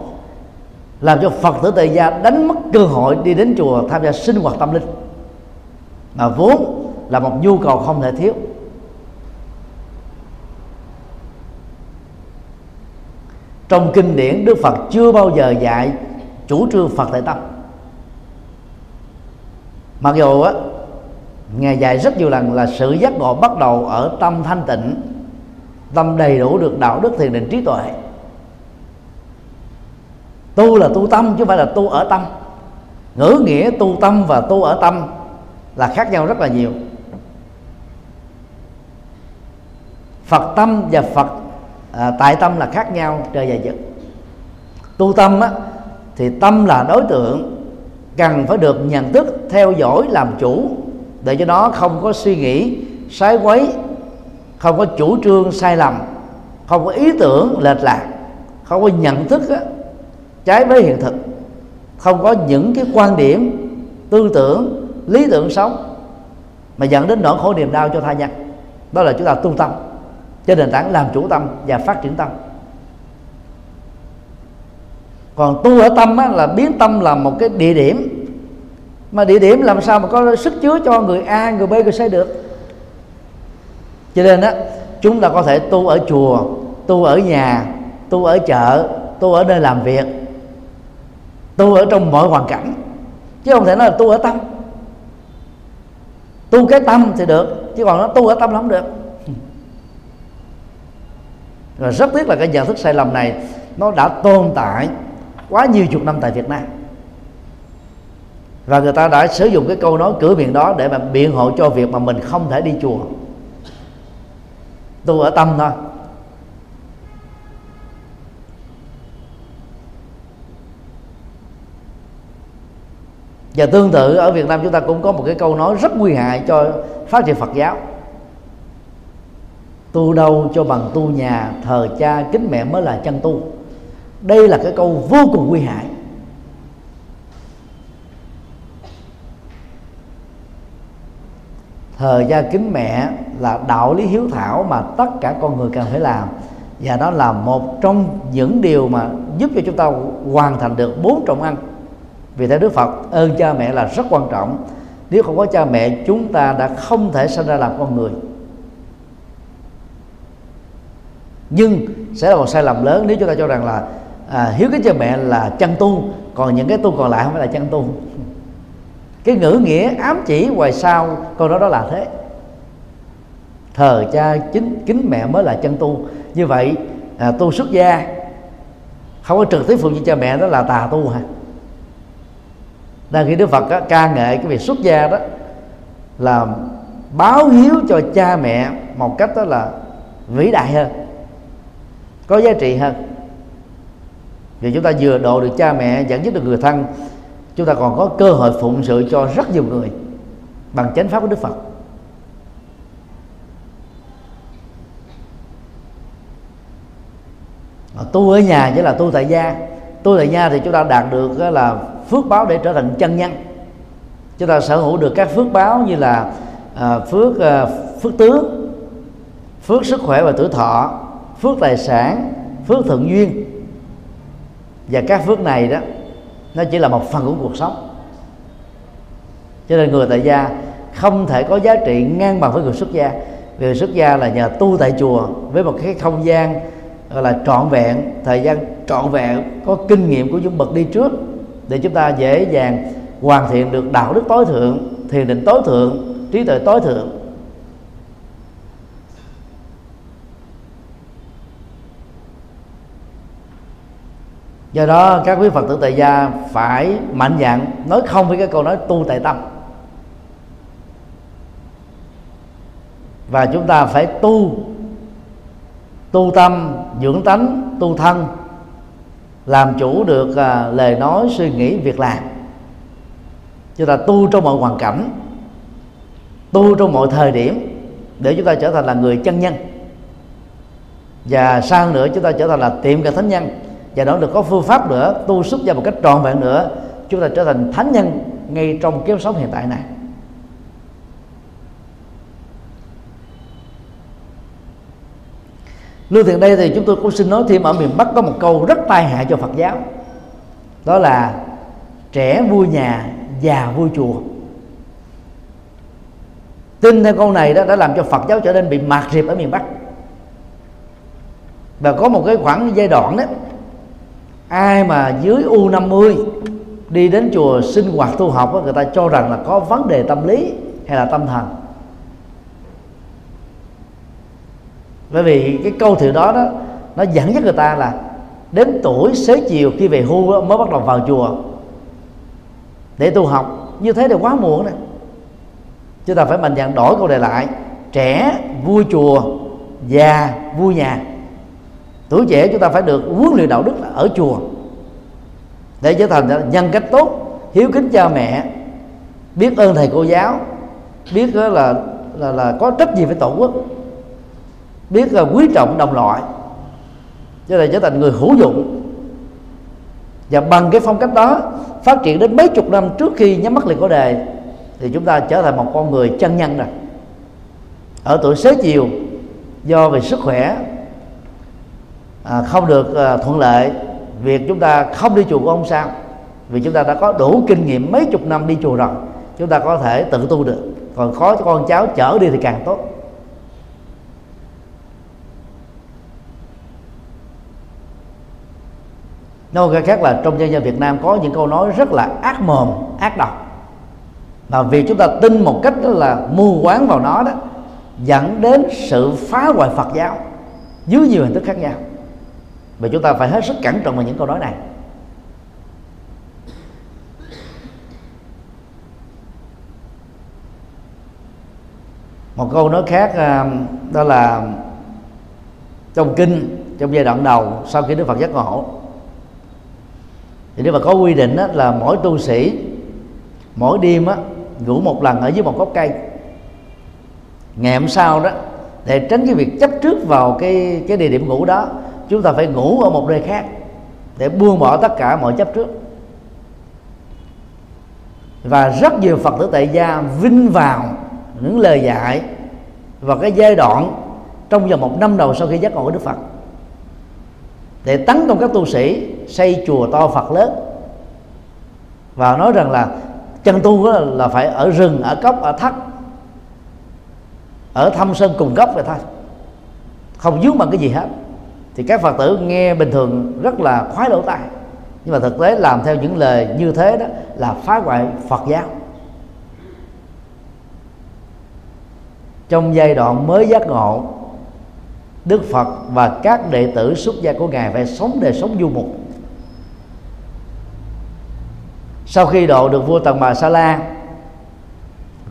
làm cho Phật tử tại gia đánh mất cơ hội đi đến chùa tham gia sinh hoạt tâm linh. Mà vốn là một nhu cầu không thể thiếu. Trong kinh điển, Đức Phật chưa bao giờ dạy chủ trương Phật tại tâm. Mặc dù á ngài dạy rất nhiều lần là sự giác ngộ bắt đầu ở tâm thanh tịnh tâm đầy đủ được đạo đức thiền định trí tuệ. Tu là tu tâm chứ không phải là tu ở tâm. Ngữ nghĩa tu tâm và tu ở tâm là khác nhau rất là nhiều. Phật tâm và phật à, tại tâm là khác nhau trời và vực. Tu tâm á, thì tâm là đối tượng cần phải được nhận thức theo dõi làm chủ để cho nó không có suy nghĩ sai quấy không có chủ trương sai lầm không có ý tưởng lệch lạc không có nhận thức á, trái với hiện thực. Không có những cái quan điểm tư tưởng lý tưởng sống mà dẫn đến nỗi khổ niềm đau cho tha nhân. Đó là chúng ta tu tâm trên nền tảng làm chủ tâm và phát triển tâm. Còn tu ở tâm á, là biến tâm là một cái địa điểm mà địa điểm làm sao mà có sức chứa cho người A, người B, người C được? Cho nên á, chúng ta có thể tu ở chùa, tu ở nhà, tu ở chợ, tu ở nơi làm việc, tu ở trong mọi hoàn cảnh. Chứ không thể nói là tu ở tâm. Tu cái tâm thì được, chứ còn nó tu ở tâm là không được. Rồi rất tiếc là cái nhận thức sai lầm này nó đã tồn tại quá nhiều chục năm tại Việt Nam và người ta đã sử dụng cái câu nói cửa miệng đó để mà biện hộ cho việc mà mình không thể đi chùa. Tu ở tâm thôi. Và tương tự ở Việt Nam chúng ta cũng có một cái câu nói rất nguy hại cho phát triển Phật giáo. Tu đâu cho bằng tu nhà, thờ cha kính mẹ mới là chân tu. Đây là cái câu vô cùng nguy hại. Thờ gia kính mẹ là đạo lý hiếu thảo mà tất cả con người cần phải làm. Và đó là một trong những điều mà giúp cho chúng ta hoàn thành được bốn trọng ăn. Vì theo đức phật ơn cha mẹ là rất quan trọng. Nếu không có cha mẹ chúng ta đã không thể sinh ra làm con người. Nhưng sẽ là một sai lầm lớn nếu chúng ta cho rằng là à, hiếu kính cha mẹ là chân tu còn những cái tu còn lại không phải là chân tu cái ngữ nghĩa ám chỉ ngoài sau câu nói đó là thế. Thờ cha chính kính mẹ mới là chân tu. Như vậy à, tu xuất gia không có trực tiếp phụng như cha mẹ đó là tà tu hả? Đang khi đức phật á, ca nghệ cái việc xuất gia đó là báo hiếu cho cha mẹ một cách đó là vĩ đại hơn có giá trị hơn. Vì chúng ta vừa độ được cha mẹ dẫn dắt được người thân chúng ta còn có cơ hội phụng sự cho rất nhiều người bằng chánh pháp của đức phật. Tu ở nhà chỉ là tu tại gia. Tu tại gia thì chúng ta đạt được là phước báo để trở thành chân nhân. Chúng ta sở hữu được các phước báo như là à, phước à, phước tướng phước sức khỏe và tuổi thọ phước tài sản phước thượng duyên. Và các phước này đó nó chỉ là một phần của cuộc sống. Cho nên người tại gia không thể có giá trị ngang bằng với người xuất gia. Người xuất gia là nhờ tu tại chùa với một cái không gian, gọi là trọn vẹn, thời gian trọn vẹn, có kinh nghiệm của những bậc đi trước để chúng ta dễ dàng hoàn thiện được đạo đức tối thượng, thiền định tối thượng, trí tuệ tối thượng. Do đó các quý phật tử tại gia phải mạnh dạn nói không với cái câu nói tu tại tâm. Và chúng ta phải tu tu tâm dưỡng tánh tu thân làm chủ được à, lời nói suy nghĩ việc làm. Chúng ta tu trong mọi hoàn cảnh tu trong mọi thời điểm để chúng ta trở thành là người chân nhân. Và sau nữa chúng ta trở thành là tiệm cả thánh nhân và đó được có phương pháp nữa, tu xuất ra một cách trọn vẹn nữa, chúng ta trở thành thánh nhân ngay trong kiếp sống hiện tại này. Lưu thiện đây thì chúng tôi cũng xin nói thêm ở miền bắc có một câu rất tai hại cho phật giáo. Đó là, trẻ vui nhà, già vui chùa. Tin theo câu này đó đã làm cho phật giáo trở nên bị mạt riệp ở miền bắc. Và có một cái khoảng giai đoạn đó ai mà dưới u 50 đi đến chùa sinh hoạt tu học đó, người ta cho rằng là có vấn đề tâm lý hay là tâm thần. Bởi vì cái câu thiệu đó đó nó dẫn dắt người ta là đến tuổi xế chiều khi về hưu mới bắt đầu vào chùa để tu học. Như thế thì quá muộn này chúng ta phải mạnh dạn đổi câu đề lại. Trẻ vui chùa già vui nhà tuổi trẻ chúng ta phải được huấn luyện đạo đức ở chùa. Để trở thành nhân cách tốt, hiếu kính cha mẹ, biết ơn thầy cô giáo, biết ờ, là là là có trách gì với tổ quốc, biết là quý trọng đồng loại, cho nên trở thành người hữu dụng. Và bằng cái phong cách đó, phát triển đến mấy chục năm trước khi nhắm mắt liền có đề, thì chúng ta trở thành một con người chân nhân rồi. Ở tuổi xế chiều, do về sức khỏe à, không được à, thuận lợi. Việc chúng ta không đi chùa cũng không sao? Vì chúng ta đã có đủ kinh nghiệm mấy chục năm đi chùa rồi chúng ta có thể tự tu được. Còn khó cho con cháu chở đi thì càng tốt. Nói cái khác là trong dân gian Việt Nam có những câu nói rất là ác mồm ác độc. Mà vì chúng ta tin một cách đó là mù quáng vào nó đó dẫn đến sự phá hoại Phật giáo dưới nhiều hình thức khác nhau và chúng ta phải hết sức cẩn trọng vào những câu nói này. Một câu nói khác à, đó là trong kinh trong giai đoạn đầu sau khi đức phật giác ngộ thì Đức Phật có quy định đó, là mỗi tu sĩ mỗi đêm á, ngủ một lần ở dưới một gốc cây. Ngày hôm sau đó để tránh cái việc chấp trước vào cái cái địa điểm ngủ đó chúng ta phải ngủ ở một nơi khác để buông bỏ tất cả mọi chấp trước. Và rất nhiều phật tử tại gia vinh vào những lời dạy và cái giai đoạn trong vòng một năm đầu sau khi giác ngộ của đức phật. Để tấn công các tu sĩ, xây chùa to phật lớn. Và nói rằng là chân tu là phải ở rừng, ở cốc, ở thắt ở thâm sơn cùng gốc vậy thôi. Không dướng bằng cái gì hết thì các phật tử nghe bình thường rất là khoái lỗ tai. Nhưng mà thực tế làm theo những lời như thế đó là phá hoại phật giáo. Trong giai đoạn mới giác ngộ, Đức Phật và các đệ tử xuất gia của Ngài phải sống đời sống du mục. Sau khi độ được vua Tần Bà Sa La,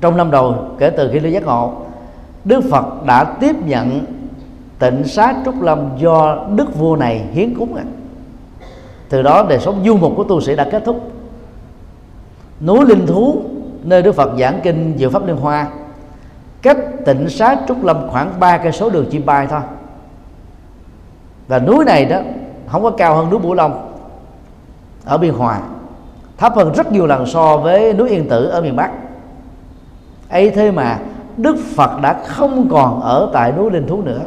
trong năm đầu kể từ khi lên giác ngộ, Đức Phật đã tiếp nhận tịnh xá trúc lâm do đức vua này hiến cúng à. từ đó đời sống du mục của tu sĩ đã kết thúc. Núi linh thú, nơi Đức Phật giảng kinh Diệu pháp liên hoa, cách tịnh xá trúc lâm khoảng ba cây số đường chim bay thôi. Và núi này đó không có cao hơn núi Bửu Long ở biên hòa, thấp hơn rất nhiều lần so với núi Yên Tử ở miền Bắc. Ấy thế mà Đức Phật đã không còn ở tại núi Linh Thú nữa.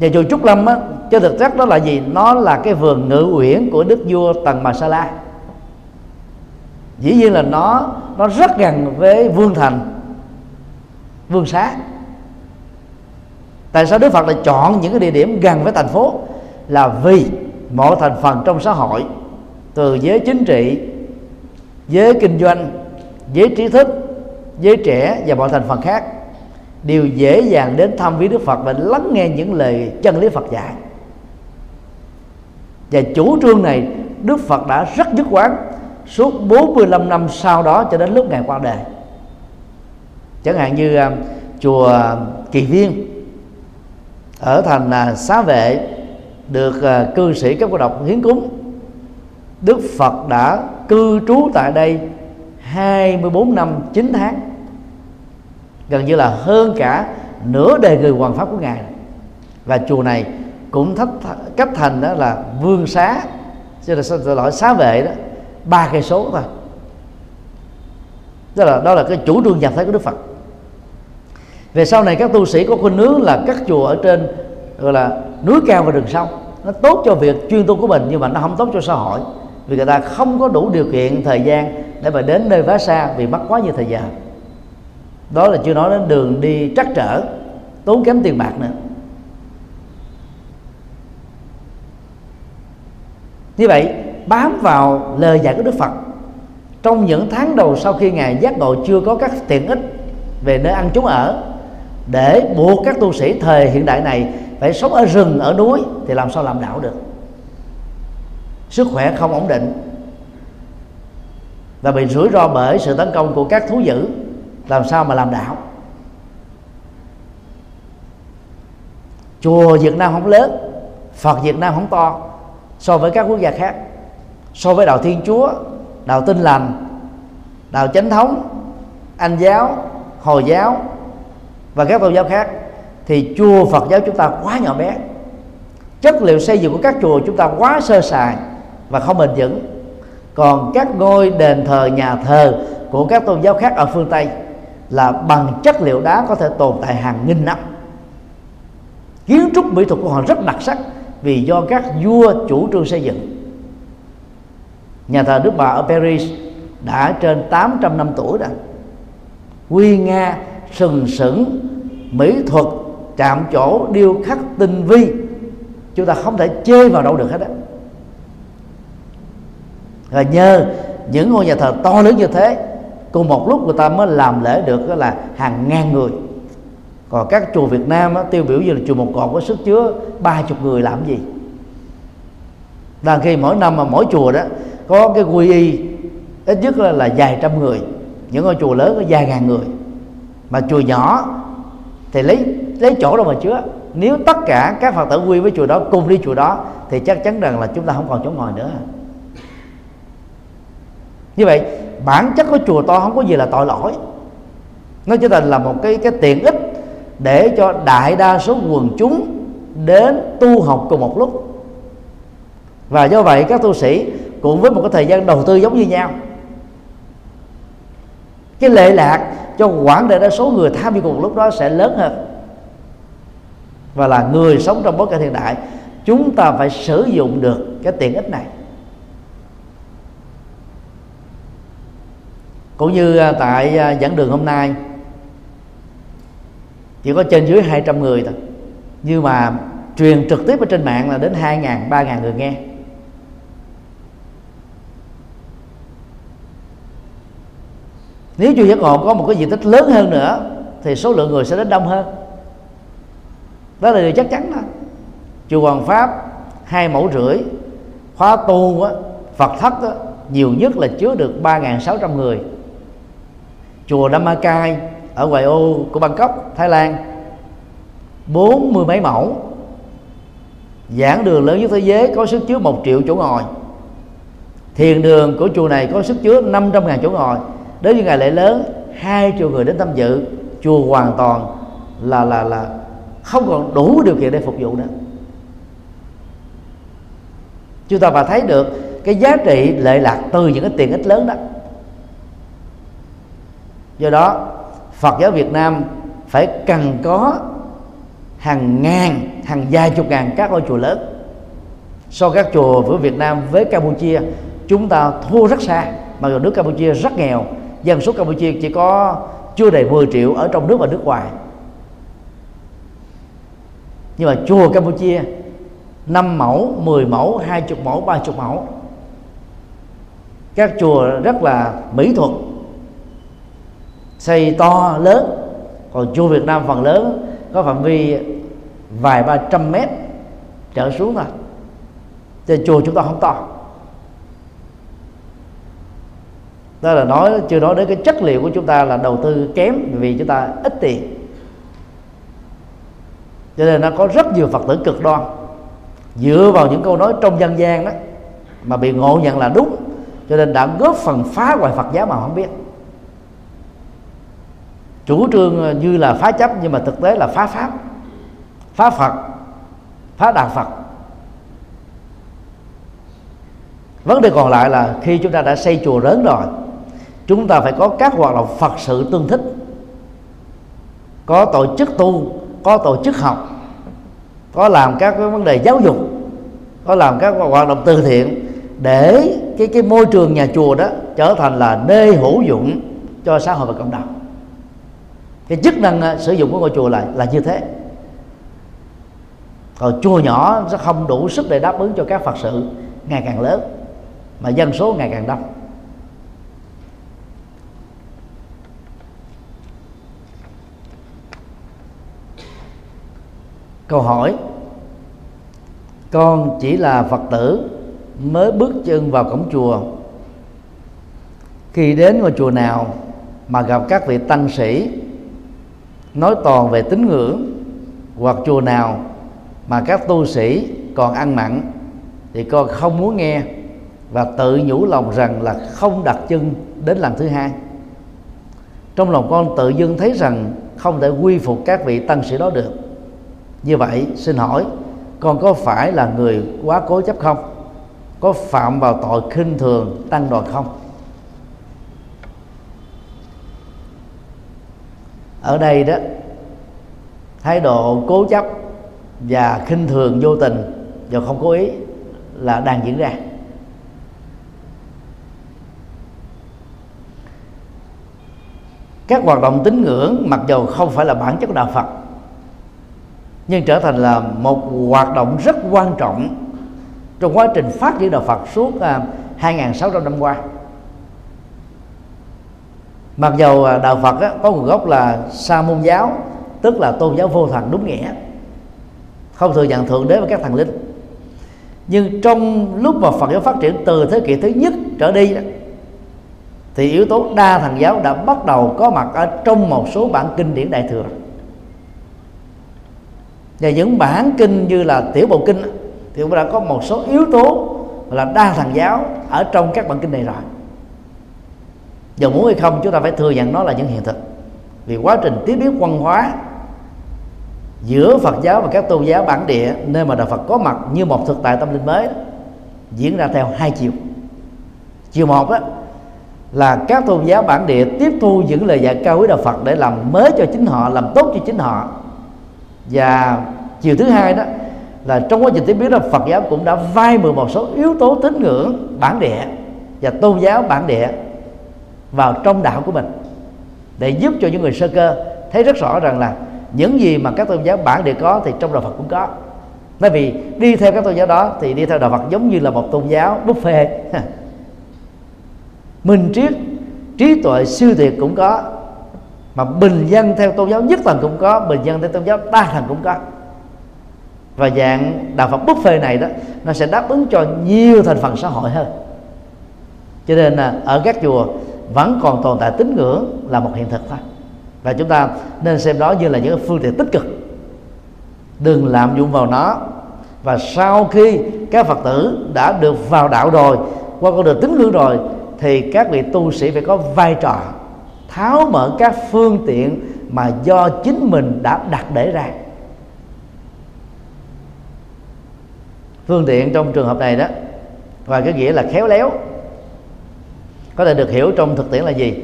Và chùa Trúc Lâm á, cho thực chất đó là gì? Nó là cái vườn ngự uyển của đức vua Tần Bà Sa La. Dĩ nhiên là nó nó rất gần với vương thành vương xá. Tại sao đức phật lại chọn những cái địa điểm gần với thành phố? Là vì mọi thành phần trong xã hội từ giới chính trị giới kinh doanh giới trí thức giới trẻ và mọi thành phần khác đều dễ dàng đến thăm viếng Đức Phật và lắng nghe những lời chân lý Phật dạy. Và chủ trương này Đức Phật đã rất dứt quán suốt 45 năm sau đó cho đến lúc ngày qua đời. Chẳng hạn như uh, chùa Kỳ Viên ở thành uh, Xá Vệ được uh, cư sĩ các cô độc hiến cúng. Đức Phật đã cư trú tại đây 24 năm 9 tháng gần như là hơn cả nửa đời người hoàng pháp của ngài. Và chùa này cũng thách cấp thành đó là vương xá chứ là xin lỗi, xá vệ đó, ba cây số thôi. Đó là đó là cái chủ trương nhập thế của đức phật. Về sau này các tu sĩ có khuynh hướng là các chùa ở trên, gọi là, núi cao và rừng sâu nó tốt cho việc chuyên tu của mình nhưng mà nó không tốt cho xã hội, vì người ta không có đủ điều kiện, thời gian để mà đến nơi vá xa vì mất quá nhiều thời gian đó là chưa nói đến đường đi trắc trở, tốn kém tiền bạc nữa. Như vậy, bám vào lời dạy của đức phật, trong những tháng đầu sau khi ngài giác ngộ chưa có các tiện ích về nơi ăn trốn ở, để buộc các tu sĩ thời hiện đại này phải sống ở rừng, ở núi, thì làm sao làm đạo được? Sức khỏe không ổn định. Và bị rủi ro bởi sự tấn công của các thú dữ làm sao mà làm đạo? Chùa Việt Nam không lớn, Phật Việt Nam không to, so với các quốc gia khác. So với đạo Thiên Chúa, đạo Tin lành, đạo Chánh thống, Anh giáo, Hồi giáo và các tôn giáo khác, thì chùa Phật giáo chúng ta quá nhỏ bé. Chất liệu xây dựng của các chùa chúng ta quá sơ sài và không bền vững. Còn các ngôi đền thờ, nhà thờ của các tôn giáo khác ở phương Tây là bằng chất liệu đá có thể tồn tại hàng nghìn năm. Kiến trúc mỹ thuật của họ rất đặc sắc vì do các vua chủ trương xây dựng. Nhà thờ Đức Bà ở Paris đã trên 800 năm tuổi rồi. Quy nga sừng sững, mỹ thuật chạm chỗ điêu khắc tinh vi. Chúng ta không thể chê vào đâu được hết á. Và nhờ những ngôi nhà thờ to lớn như thế cùng một lúc người ta mới làm lễ được là hàng ngàn người. Còn các chùa Việt Nam á, tiêu biểu như là chùa một cột có sức chứa ba chục người làm gì? Đang khi mỗi năm mà mỗi chùa đó có cái quy y ít nhất là, là vài trăm người. Những ngôi chùa lớn có vài ngàn người. Mà chùa nhỏ thì lấy lấy chỗ đâu mà chứa. Nếu tất cả các phật tử quy với chùa đó cùng đi chùa đó thì chắc chắn rằng là chúng ta không còn chỗ ngồi nữa như vậy, bản chất của chùa to không có gì là tội lỗi. Nó chỉ là một cái cái tiện ích để cho đại đa số quần chúng đến tu học cùng một lúc. Và do vậy, các tu sĩ cũng với một cái thời gian đầu tư giống như nhau. Cái lệ lạc cho quản đại đa số người tham dự cùng một lúc đó sẽ lớn hơn. Và là người sống trong bối cảnh hiện đại, chúng ta phải sử dụng được cái tiện ích này. Cũng như à, tại à, giảng đường hôm nay chỉ có trên dưới 200 người thôi. Nhưng mà truyền trực tiếp ở trên mạng là đến 2.000, 3.000 người nghe. Nếu chùa giác ngộ có một cái diện tích lớn hơn nữa thì số lượng người sẽ đến đông hơn. Đó là điều chắc chắn đó. Chùa Hoàng Pháp hai mẫu rưỡi khóa tu á, Phật thất á, nhiều nhất là chứa được 3.600 người chùa Damakai ở ngoại ô của Bangkok, Thái Lan. Bốn mươi mấy mẫu. Giảng đường lớn nhất thế giới có sức chứa một triệu chỗ ngồi. Thiền đường của chùa này có sức chứa 500 ngàn chỗ ngồi. Đến những ngày lễ lớn, hai triệu người đến tham dự. Chùa hoàn toàn là là là không còn đủ điều kiện để phục vụ nữa. Chúng ta phải thấy được cái giá trị lệ lạc từ những cái tiện ích lớn đó do đó Phật giáo Việt Nam phải cần có hàng ngàn hàng vài chục ngàn các ngôi chùa lớn. So các chùa của Việt Nam với Campuchia chúng ta thua rất xa. Mặc dù nước Campuchia rất nghèo dân số Campuchia chỉ có chưa đầy 10 triệu ở trong nước và nước ngoài. Nhưng mà chùa Campuchia 5 mẫu, 10 mẫu, 20 mẫu, 30 mẫu. Các chùa rất là mỹ thuật xây to, lớn. Còn chùa Việt Nam phần lớn có phạm vi vài ba trăm mét trở xuống thôi cho chùa chúng ta không to. Đó là nói, chưa nói đến cái chất liệu của chúng ta là đầu tư kém vì chúng ta ít tiền. Cho nên nó có rất nhiều phật tử cực đoan. Dựa vào những câu nói trong dân gian đó mà bị ngộ nhận là đúng, cho nên đã góp phần phá hoại Phật giáo mà không biết chủ trương ờ, như là phá chấp, nhưng mà thực tế là phá pháp, phá Phật, phá đạo Phật. Vấn đề còn lại là khi chúng ta đã xây chùa lớn rồi, chúng ta phải có các hoạt động Phật sự tương thích. Có tổ chức tu, có tổ chức học, có làm các cái vấn đề giáo dục, có làm các hoạt động từ thiện để cái cái môi trường nhà chùa đó trở thành là nơi hữu dụng cho xã hội và cộng đồng cái chức năng à, sử dụng của ngôi chùa là là như thế. Còn chùa nhỏ sẽ không đủ sức để đáp ứng cho các phật sự ngày càng lớn, mà dân số ngày càng đông. Câu hỏi, con chỉ là phật tử mới bước chân vào cổng chùa. Khi đến ngôi chùa nào mà gặp các vị tăng sĩ nói toàn về tín ngưỡng, hoặc chùa nào mà các tu sĩ còn ăn mặn thì con không muốn nghe và tự nhủ lòng rằng là không đặt chân đến lần thứ hai. Trong lòng con tự dưng thấy rằng không thể quy phục các vị tăng sĩ đó được. Như vậy, xin hỏi, con có phải là người quá cố chấp không? Có phạm vào tội khinh thường, tăng đoàn không? Ở đây đó thái độ cố chấp và khinh thường vô tình và không cố ý là đang diễn ra. Các hoạt động tín ngưỡng mặc dù không phải là bản chất của đạo Phật nhưng trở thành là một hoạt động rất quan trọng trong quá trình phát triển đạo Phật suốt à, uh, 2.600 năm qua mặc dầu à, đạo Phật á, có nguồn gốc là sa môn giáo tức là tôn giáo vô thần đúng nghĩa. Không thừa nhận thượng đế và các thần linh. Nhưng trong lúc mà Phật giáo phát triển từ thế kỷ thứ nhất trở đi đó, thì yếu tố đa thần giáo đã bắt đầu có mặt ở trong một số bản kinh điển đại thừa. Và những bản kinh như là tiểu bộ kinh thì cũng đã có một số yếu tố là đa thần giáo ở trong các bản kinh này rồi dù muốn hay không, chúng ta phải thừa nhận nó là những hiện thực. Vì quá trình tiếp biến văn hóa giữa Phật giáo và các tôn giáo bản địa, nơi mà đạo Phật có mặt như một thực tại tâm linh mới, diễn ra theo hai chiều. Chiều một đó là các tôn giáo bản địa tiếp thu những lời dạy cao quý đạo Phật để làm mới cho chính họ, làm tốt cho chính họ. Và chiều thứ hai đó, là trong quá trình tiếp biến đó, Phật giáo cũng đã vay mượn một số yếu tố tín ngưỡng bản địa và tôn giáo bản địa vào trong đạo của mình, để giúp cho những người sơ cơ thấy rất rõ rằng là những gì mà các tôn giáo bản địa có thì trong đạo Phật cũng có. Bởi vì đi theo các tôn giáo đó thì đi theo đạo Phật giống như là một tôn giáo buffet. Minh triết, trí tuệ siêu tuyệt cũng có, mà bình dân theo tôn giáo nhất thần cũng có, bình dân theo tôn giáo đa thần cũng có. Và dạng đạo Phật buffet này đó, nó sẽ đáp ứng cho nhiều thành phần xã hội hơn. Cho nên là ở các chùa vẫn còn tồn tại tín ngưỡng là một hiện thực thôi. Và chúng ta nên xem đó như là những phương tiện tích cực. Đừng lạm dụng vào nó. Và sau khi các phật tử đã được vào đạo rồi, qua con đường tín ngưỡng rồi, thì các vị tu sĩ phải có vai trò tháo mở các phương tiện mà do chính mình đã đặt để ra. Phương tiện trong trường hợp này đó, và cái nghĩa là khéo léo có thể được hiểu trong thực tiễn là gì?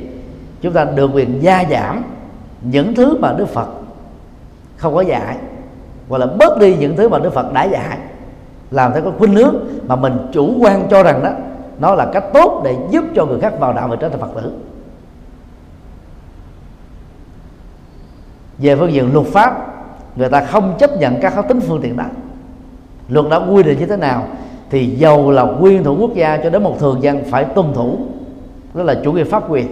Chúng ta được quyền gia giảm những thứ mà đức phật không có dạy, hoặc là bớt đi những thứ mà đức phật đã dạy. Làm theo cái khuynh hướng mà mình chủ quan cho rằng đó, nó là cách tốt để giúp cho người khác vào đạo và trở thành phật tử. Về phương diện luật pháp, người ta không chấp nhận các khó tính phương tiện đó. Luật đã quy định như thế nào thì dầu là nguyên thủ quốc gia cho đến một thường dân phải tuân thủ đó là chủ nghĩa pháp quyền.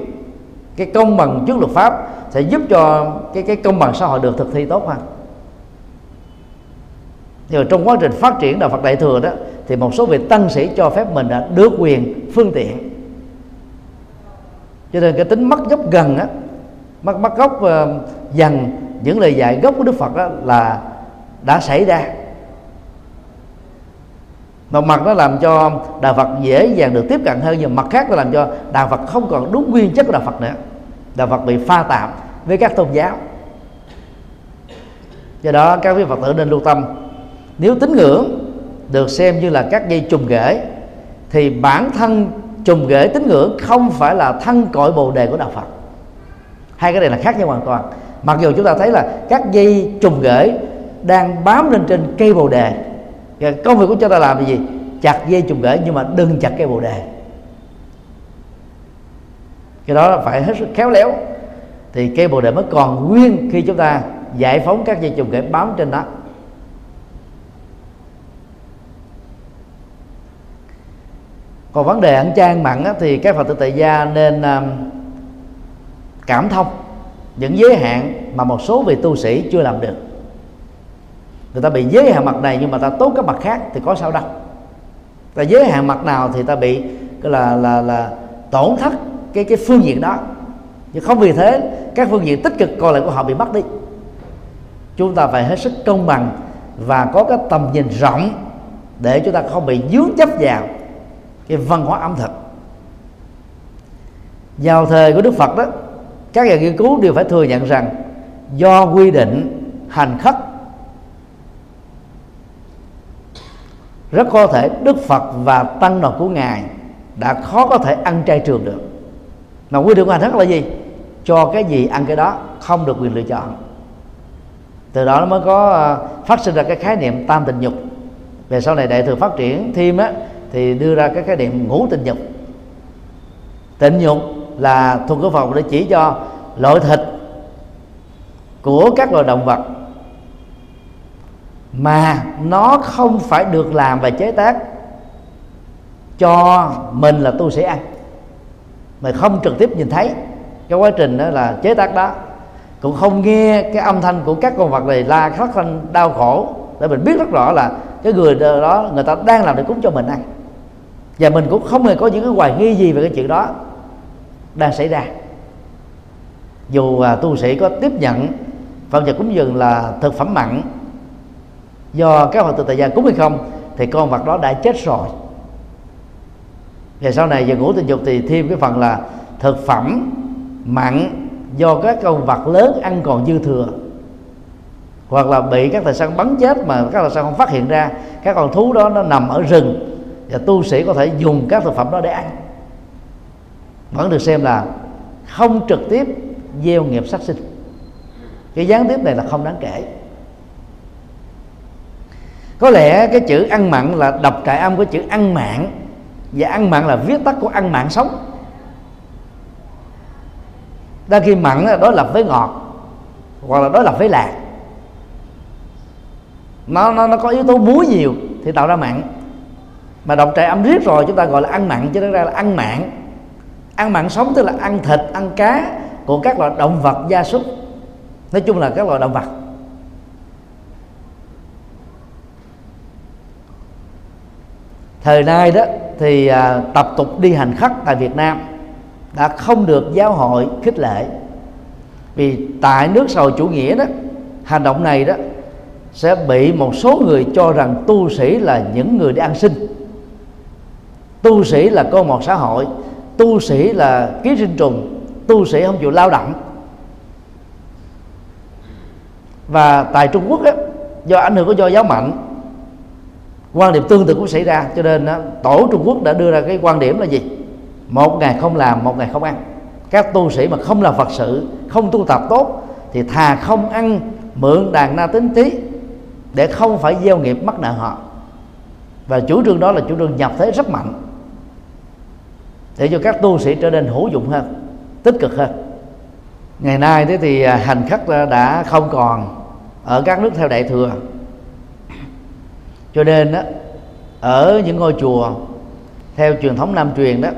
Cái công bằng trước luật pháp sẽ giúp cho cái cái công bằng xã hội được thực thi tốt hơn. Thì trong quá trình phát triển đạo Phật Đại thừa đó thì một số vị tăng sĩ cho phép mình đã được quyền phương tiện. Cho nên cái tính mất gốc gần á mất mất gốc ờ, uh, dần những lời dạy gốc của Đức Phật đó là đã xảy ra một mặt nó làm cho đạo Phật dễ dàng được tiếp cận hơn, nhưng mặt khác nó làm cho đạo Phật không còn đúng nguyên chất của đạo Phật nữa. Đạo Phật bị pha tạp với các tôn giáo. Do đó, các vị Phật tử nên lưu tâm. Nếu tín ngưỡng được xem như là các dây trùng rễ, thì bản thân trùng rễ tín ngưỡng không phải là thân cội bồ đề của đạo Phật. Hai cái này là khác nhau hoàn toàn. Mặc dù chúng ta thấy là các dây trùng rễ đang bám lên trên cây bồ đề công việc của chúng ta làm là gì? Chặt dây trùng rễ nhưng mà đừng chặt cây bồ đề. Cái đó phải hết sức khéo léo. Thì cây bồ đề mới còn nguyên khi chúng ta giải phóng các dây trùng rễ bám trên đó. Còn vấn đề ăn chay mặn á, thì các phật tử tại gia nên um, cảm thông những giới hạn mà một số vị tu sĩ chưa làm được người ta bị giới hạn mặt này nhưng mà ta tốt các mặt khác thì có sao đâu. Ta giới hạn mặt nào thì ta bị, cái là là là tổn thất cái cái phương diện đó. Nhưng không vì thế, các phương diện tích cực còn lại của họ bị mất đi. Chúng ta phải hết sức công bằng và có cái tầm nhìn rộng để chúng ta không bị dướng chấp vào cái văn hóa ẩm thực. Vào thời của đức phật đó, các nhà nghiên cứu đều phải thừa nhận rằng do quy định hành khất rất có thể đức phật và tăng đoàn của ngài đã khó có thể ăn chay trường được. Mà quy định của hành rất là gì? Cho cái gì ăn cái đó, không được quyền lựa chọn. Từ đó nó mới có ờ, phát sinh ra cái khái niệm tam tình nhục. Về sau này đại thừa phát triển thêm á, thì đưa ra cái khái niệm ngũ tình nhục. Tình nhục là thuộc cái phòng để chỉ cho loại thịt của các loài động vật mà nó không phải được làm và chế tác. Cho mình là tu sĩ ăn. Mà không trực tiếp nhìn thấy. Cái quá trình đó là chế tác đó. Cũng không nghe cái âm thanh của các con vật này la khóc thanh đau khổ. Để mình biết rất rõ là cái người đó người ta đang làm để cúng cho mình ăn. Và mình cũng không hề có những cái hoài nghi gì về cái chuyện đó đang xảy ra. Dù à, tu sĩ có tiếp nhận phần vật cúng dường là thực phẩm mặn do các hoàng tử tại gia cúng hay không, thì con vật đó đã chết rồi. Ngày sau này về ngủ tình dục thì thêm cái phần là thực phẩm, mặn, do các con vật lớn ăn còn dư thừa. Hoặc là bị các tài sản bắn chết mà các tài sản không phát hiện ra, các con thú đó nó nằm ở rừng và tu sĩ có thể dùng các thực phẩm đó để ăn. Vẫn được xem là không trực tiếp gieo nghiệp sát sinh. Cái gián tiếp này là không đáng kể có lẽ cái chữ ăn mặn là đọc trại âm của chữ ăn mặn và ăn mặn là viết tắt của ăn mặn sống. Đa khi mặn là đối lập với ngọt hoặc là đối lập với lạc. Nó nó nó có yếu tố muối nhiều thì tạo ra mặn. Mà đọc trại âm riết rồi chúng ta gọi là ăn mặn chứ nó ra là ăn mặn, ăn mặn sống tức là ăn thịt ăn cá của các loại động vật gia súc. Nói chung là các loại động vật. Thời nay đó thì à, tập tục đi hành khất tại Việt Nam đã không được giáo hội khích lệ. Vì tại nước sầu chủ nghĩa đó hành động này đó sẽ bị một số người cho rằng tu sĩ là những người đi ăn sinh tu sĩ là con một xã hội tu sĩ là ký sinh trùng tu sĩ không chịu lao động. Và tại Trung Quốc á, do ảnh hưởng của do giáo mạnh quan điểm tương tự cũng xảy ra cho nên đó, tổ Trung Quốc đã đưa ra cái quan điểm là gì? Một ngày không làm một ngày không ăn. Các tu sĩ mà không làm Phật sự không tu tập tốt thì thà không ăn mượn đàn na tính tí để không phải gieo nghiệp mắc nợ họ. Và chủ trương đó là chủ trương nhập thế rất mạnh để cho các tu sĩ trở nên hữu dụng hơn tích cực hơn. Ngày nay thế thì à, hành khất à, đã không còn ở các nước theo đại thừa cho nên đó, ở những ngôi chùa theo truyền thống nam truyền đó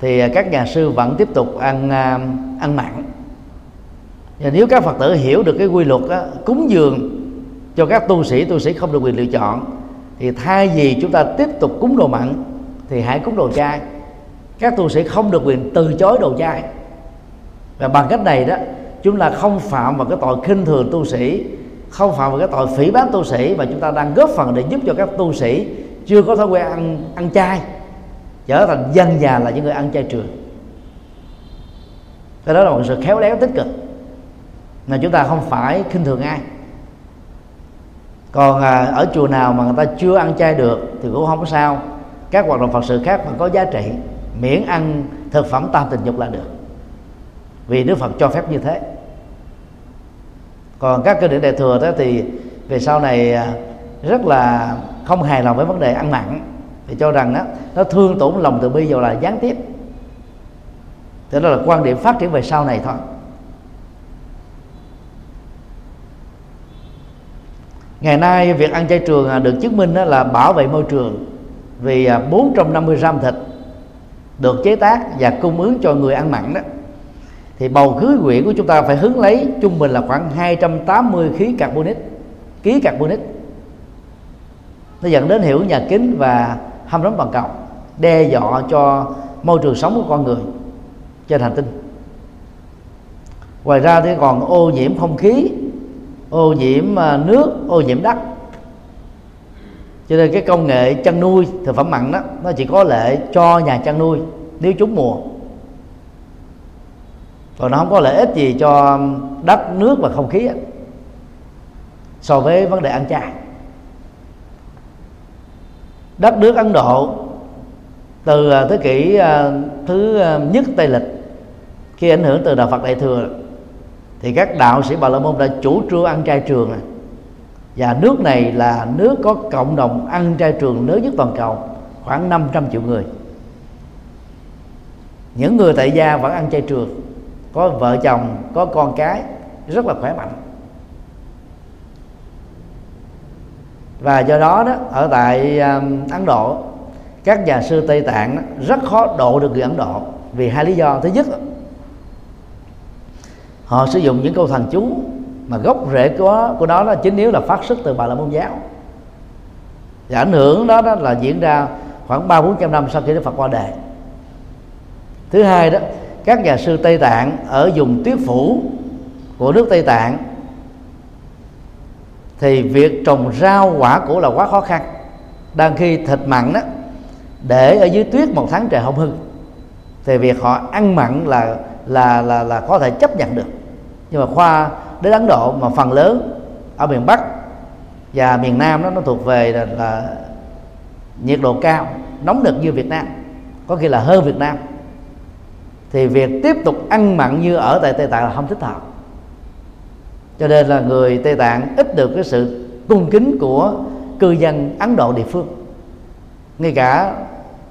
thì các nhà sư vẫn tiếp tục ăn à, ăn mặn. Và nếu các phật tử hiểu được cái quy luật đó, cúng dường cho các tu sĩ tu sĩ không được quyền lựa chọn thì thay vì chúng ta tiếp tục cúng đồ mặn thì hãy cúng đồ chay. Các tu sĩ không được quyền từ chối đồ chay. Và bằng cách này đó chúng ta không phạm vào cái tội khinh thường tu sĩ không phạm vào cái tội phỉ báng tu sĩ và chúng ta đang góp phần để giúp cho các tu sĩ chưa có thói quen ăn ăn chay trở thành dân già là những người ăn chay trường. Cái đó là một sự khéo léo tích cực mà chúng ta không phải khinh thường ai. Còn à, ở chùa nào mà người ta chưa ăn chay được thì cũng không có sao. Các hoạt động phật sự khác mà có giá trị miễn ăn thực phẩm tam tình dục là được. Vì đức phật cho phép như thế còn các kinh điển đại thừa đó thì về sau này à, rất là không hài lòng với vấn đề ăn mặn. Thì cho rằng đó, nó thương tổn lòng từ bi dù là gián tiếp. Thế đó là quan điểm phát triển về sau này thôi. Ngày nay việc ăn chay trường à, được chứng minh là bảo vệ môi trường vì à, 450 gram thịt được chế tác và cung ứng cho người ăn mặn đó thì bầu khí quyển của chúng ta phải hứng lấy trung bình là khoảng 280 khí carbonic, ký carbonic. Nó dẫn đến hiệu nhà kính và hâm nóng toàn cầu, đe dọa cho môi trường sống của con người trên hành tinh. Ngoài ra thì còn ô nhiễm không khí, ô nhiễm à, nước, ô nhiễm đất. Cho nên cái công nghệ chăn nuôi thực phẩm mặn đó, nó chỉ có lệ cho nhà chăn nuôi nếu trúng mùa còn nó không có lợi ích gì cho um, đất nước và không khí ấy, so với vấn đề ăn chay. Đất nước ấn độ từ uh, thế kỷ uh, thứ um, nhất tây lịch khi ảnh hưởng từ đạo phật đại thừa thì các đạo sĩ bà la môn đã chủ trương ăn chay trường này và nước này là nước có cộng đồng ăn chay trường lớn nhất toàn cầu khoảng 500 triệu người. Những người tại gia vẫn ăn chay trường có vợ chồng có con cái rất là khỏe mạnh. Và do đó đó ở tại um, Ấn Độ các nhà sư Tây Tạng đó, rất khó độ được người Ấn Độ vì hai lý do. Thứ nhất họ sử dụng những câu thần chú mà gốc rễ của của đó là chính yếu là phát xuất từ bà la môn giáo. Và ảnh hưởng đó, đó là diễn ra khoảng ba bốn trăm năm sau khi Đức Phật qua đời. Thứ hai đó các nhà sư Tây Tạng ở vùng tuyết phủ của nước Tây Tạng thì việc trồng rau quả củ là quá khó khăn. Đang khi thịt mặn đó để ở dưới tuyết một tháng trời không hư thì việc họ ăn mặn là là là là có thể chấp nhận được. Nhưng mà khoa đến Ấn Độ mà phần lớn ở miền Bắc và miền Nam đó nó thuộc về là, là nhiệt độ cao nóng nực như Việt Nam có khi là hơn Việt Nam thì việc tiếp tục ăn mặn như ở tại Tây Tạng là không thích hợp. Cho nên là người Tây Tạng ít được cái sự cung kính của cư dân Ấn Độ địa phương. Ngay cả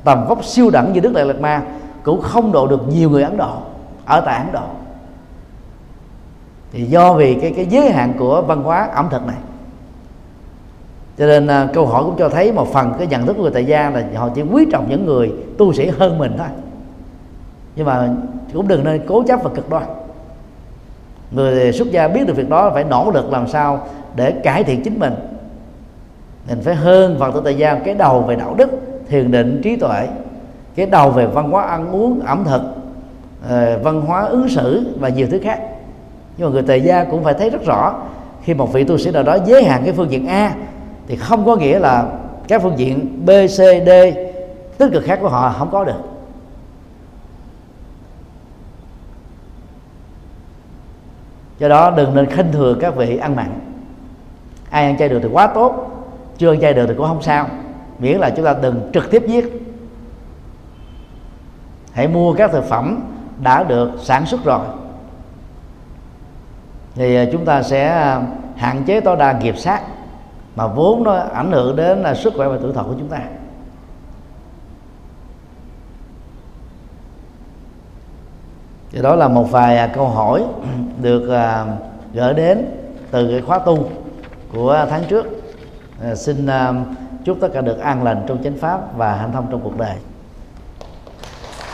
tầm vóc siêu đẳng như Đức Đại Lạt Ma cũng không độ được nhiều người Ấn Độ ở tại Ấn Độ. Thì do vì cái cái giới hạn của văn hóa ẩm thực này. Cho nên à, câu hỏi cũng cho thấy một phần cái nhận thức của người tại gia là họ chỉ quý trọng những người tu sĩ hơn mình thôi nhưng mà cũng đừng nên cố chấp và cực đoan. Người xuất gia biết được việc đó phải nỗ lực làm sao để cải thiện chính mình. Mình phải hơn phật tử tại gia cái đầu về đạo đức, thiền định, trí tuệ, cái đầu về văn hóa ăn uống, ẩm thực ờ, văn hóa ứng xử và nhiều thứ khác. Nhưng mà người tại gia cũng phải thấy rất rõ, khi một vị tu sĩ nào đó giới hạn cái phương diện a, thì không có nghĩa là các phương diện b, c, d tích cực khác của họ không có được. Do đó đừng nên khinh thường các vị ăn mặn. Ai ăn chay được thì quá tốt, chưa ăn chay được thì cũng không sao. Miễn là chúng ta đừng trực tiếp giết. Hãy mua các thực phẩm đã được sản xuất rồi. Thì à, chúng ta sẽ à, hạn chế tối đa nghiệp sát mà vốn nó ảnh hưởng đến là sức khỏe và tuổi thọ của chúng ta. Thì đó là một vài à, câu hỏi được à, gửi đến từ cái khóa tu của tháng trước. À, xin chúc tất cả được an lành trong chánh pháp và hạnh thông trong cuộc đời.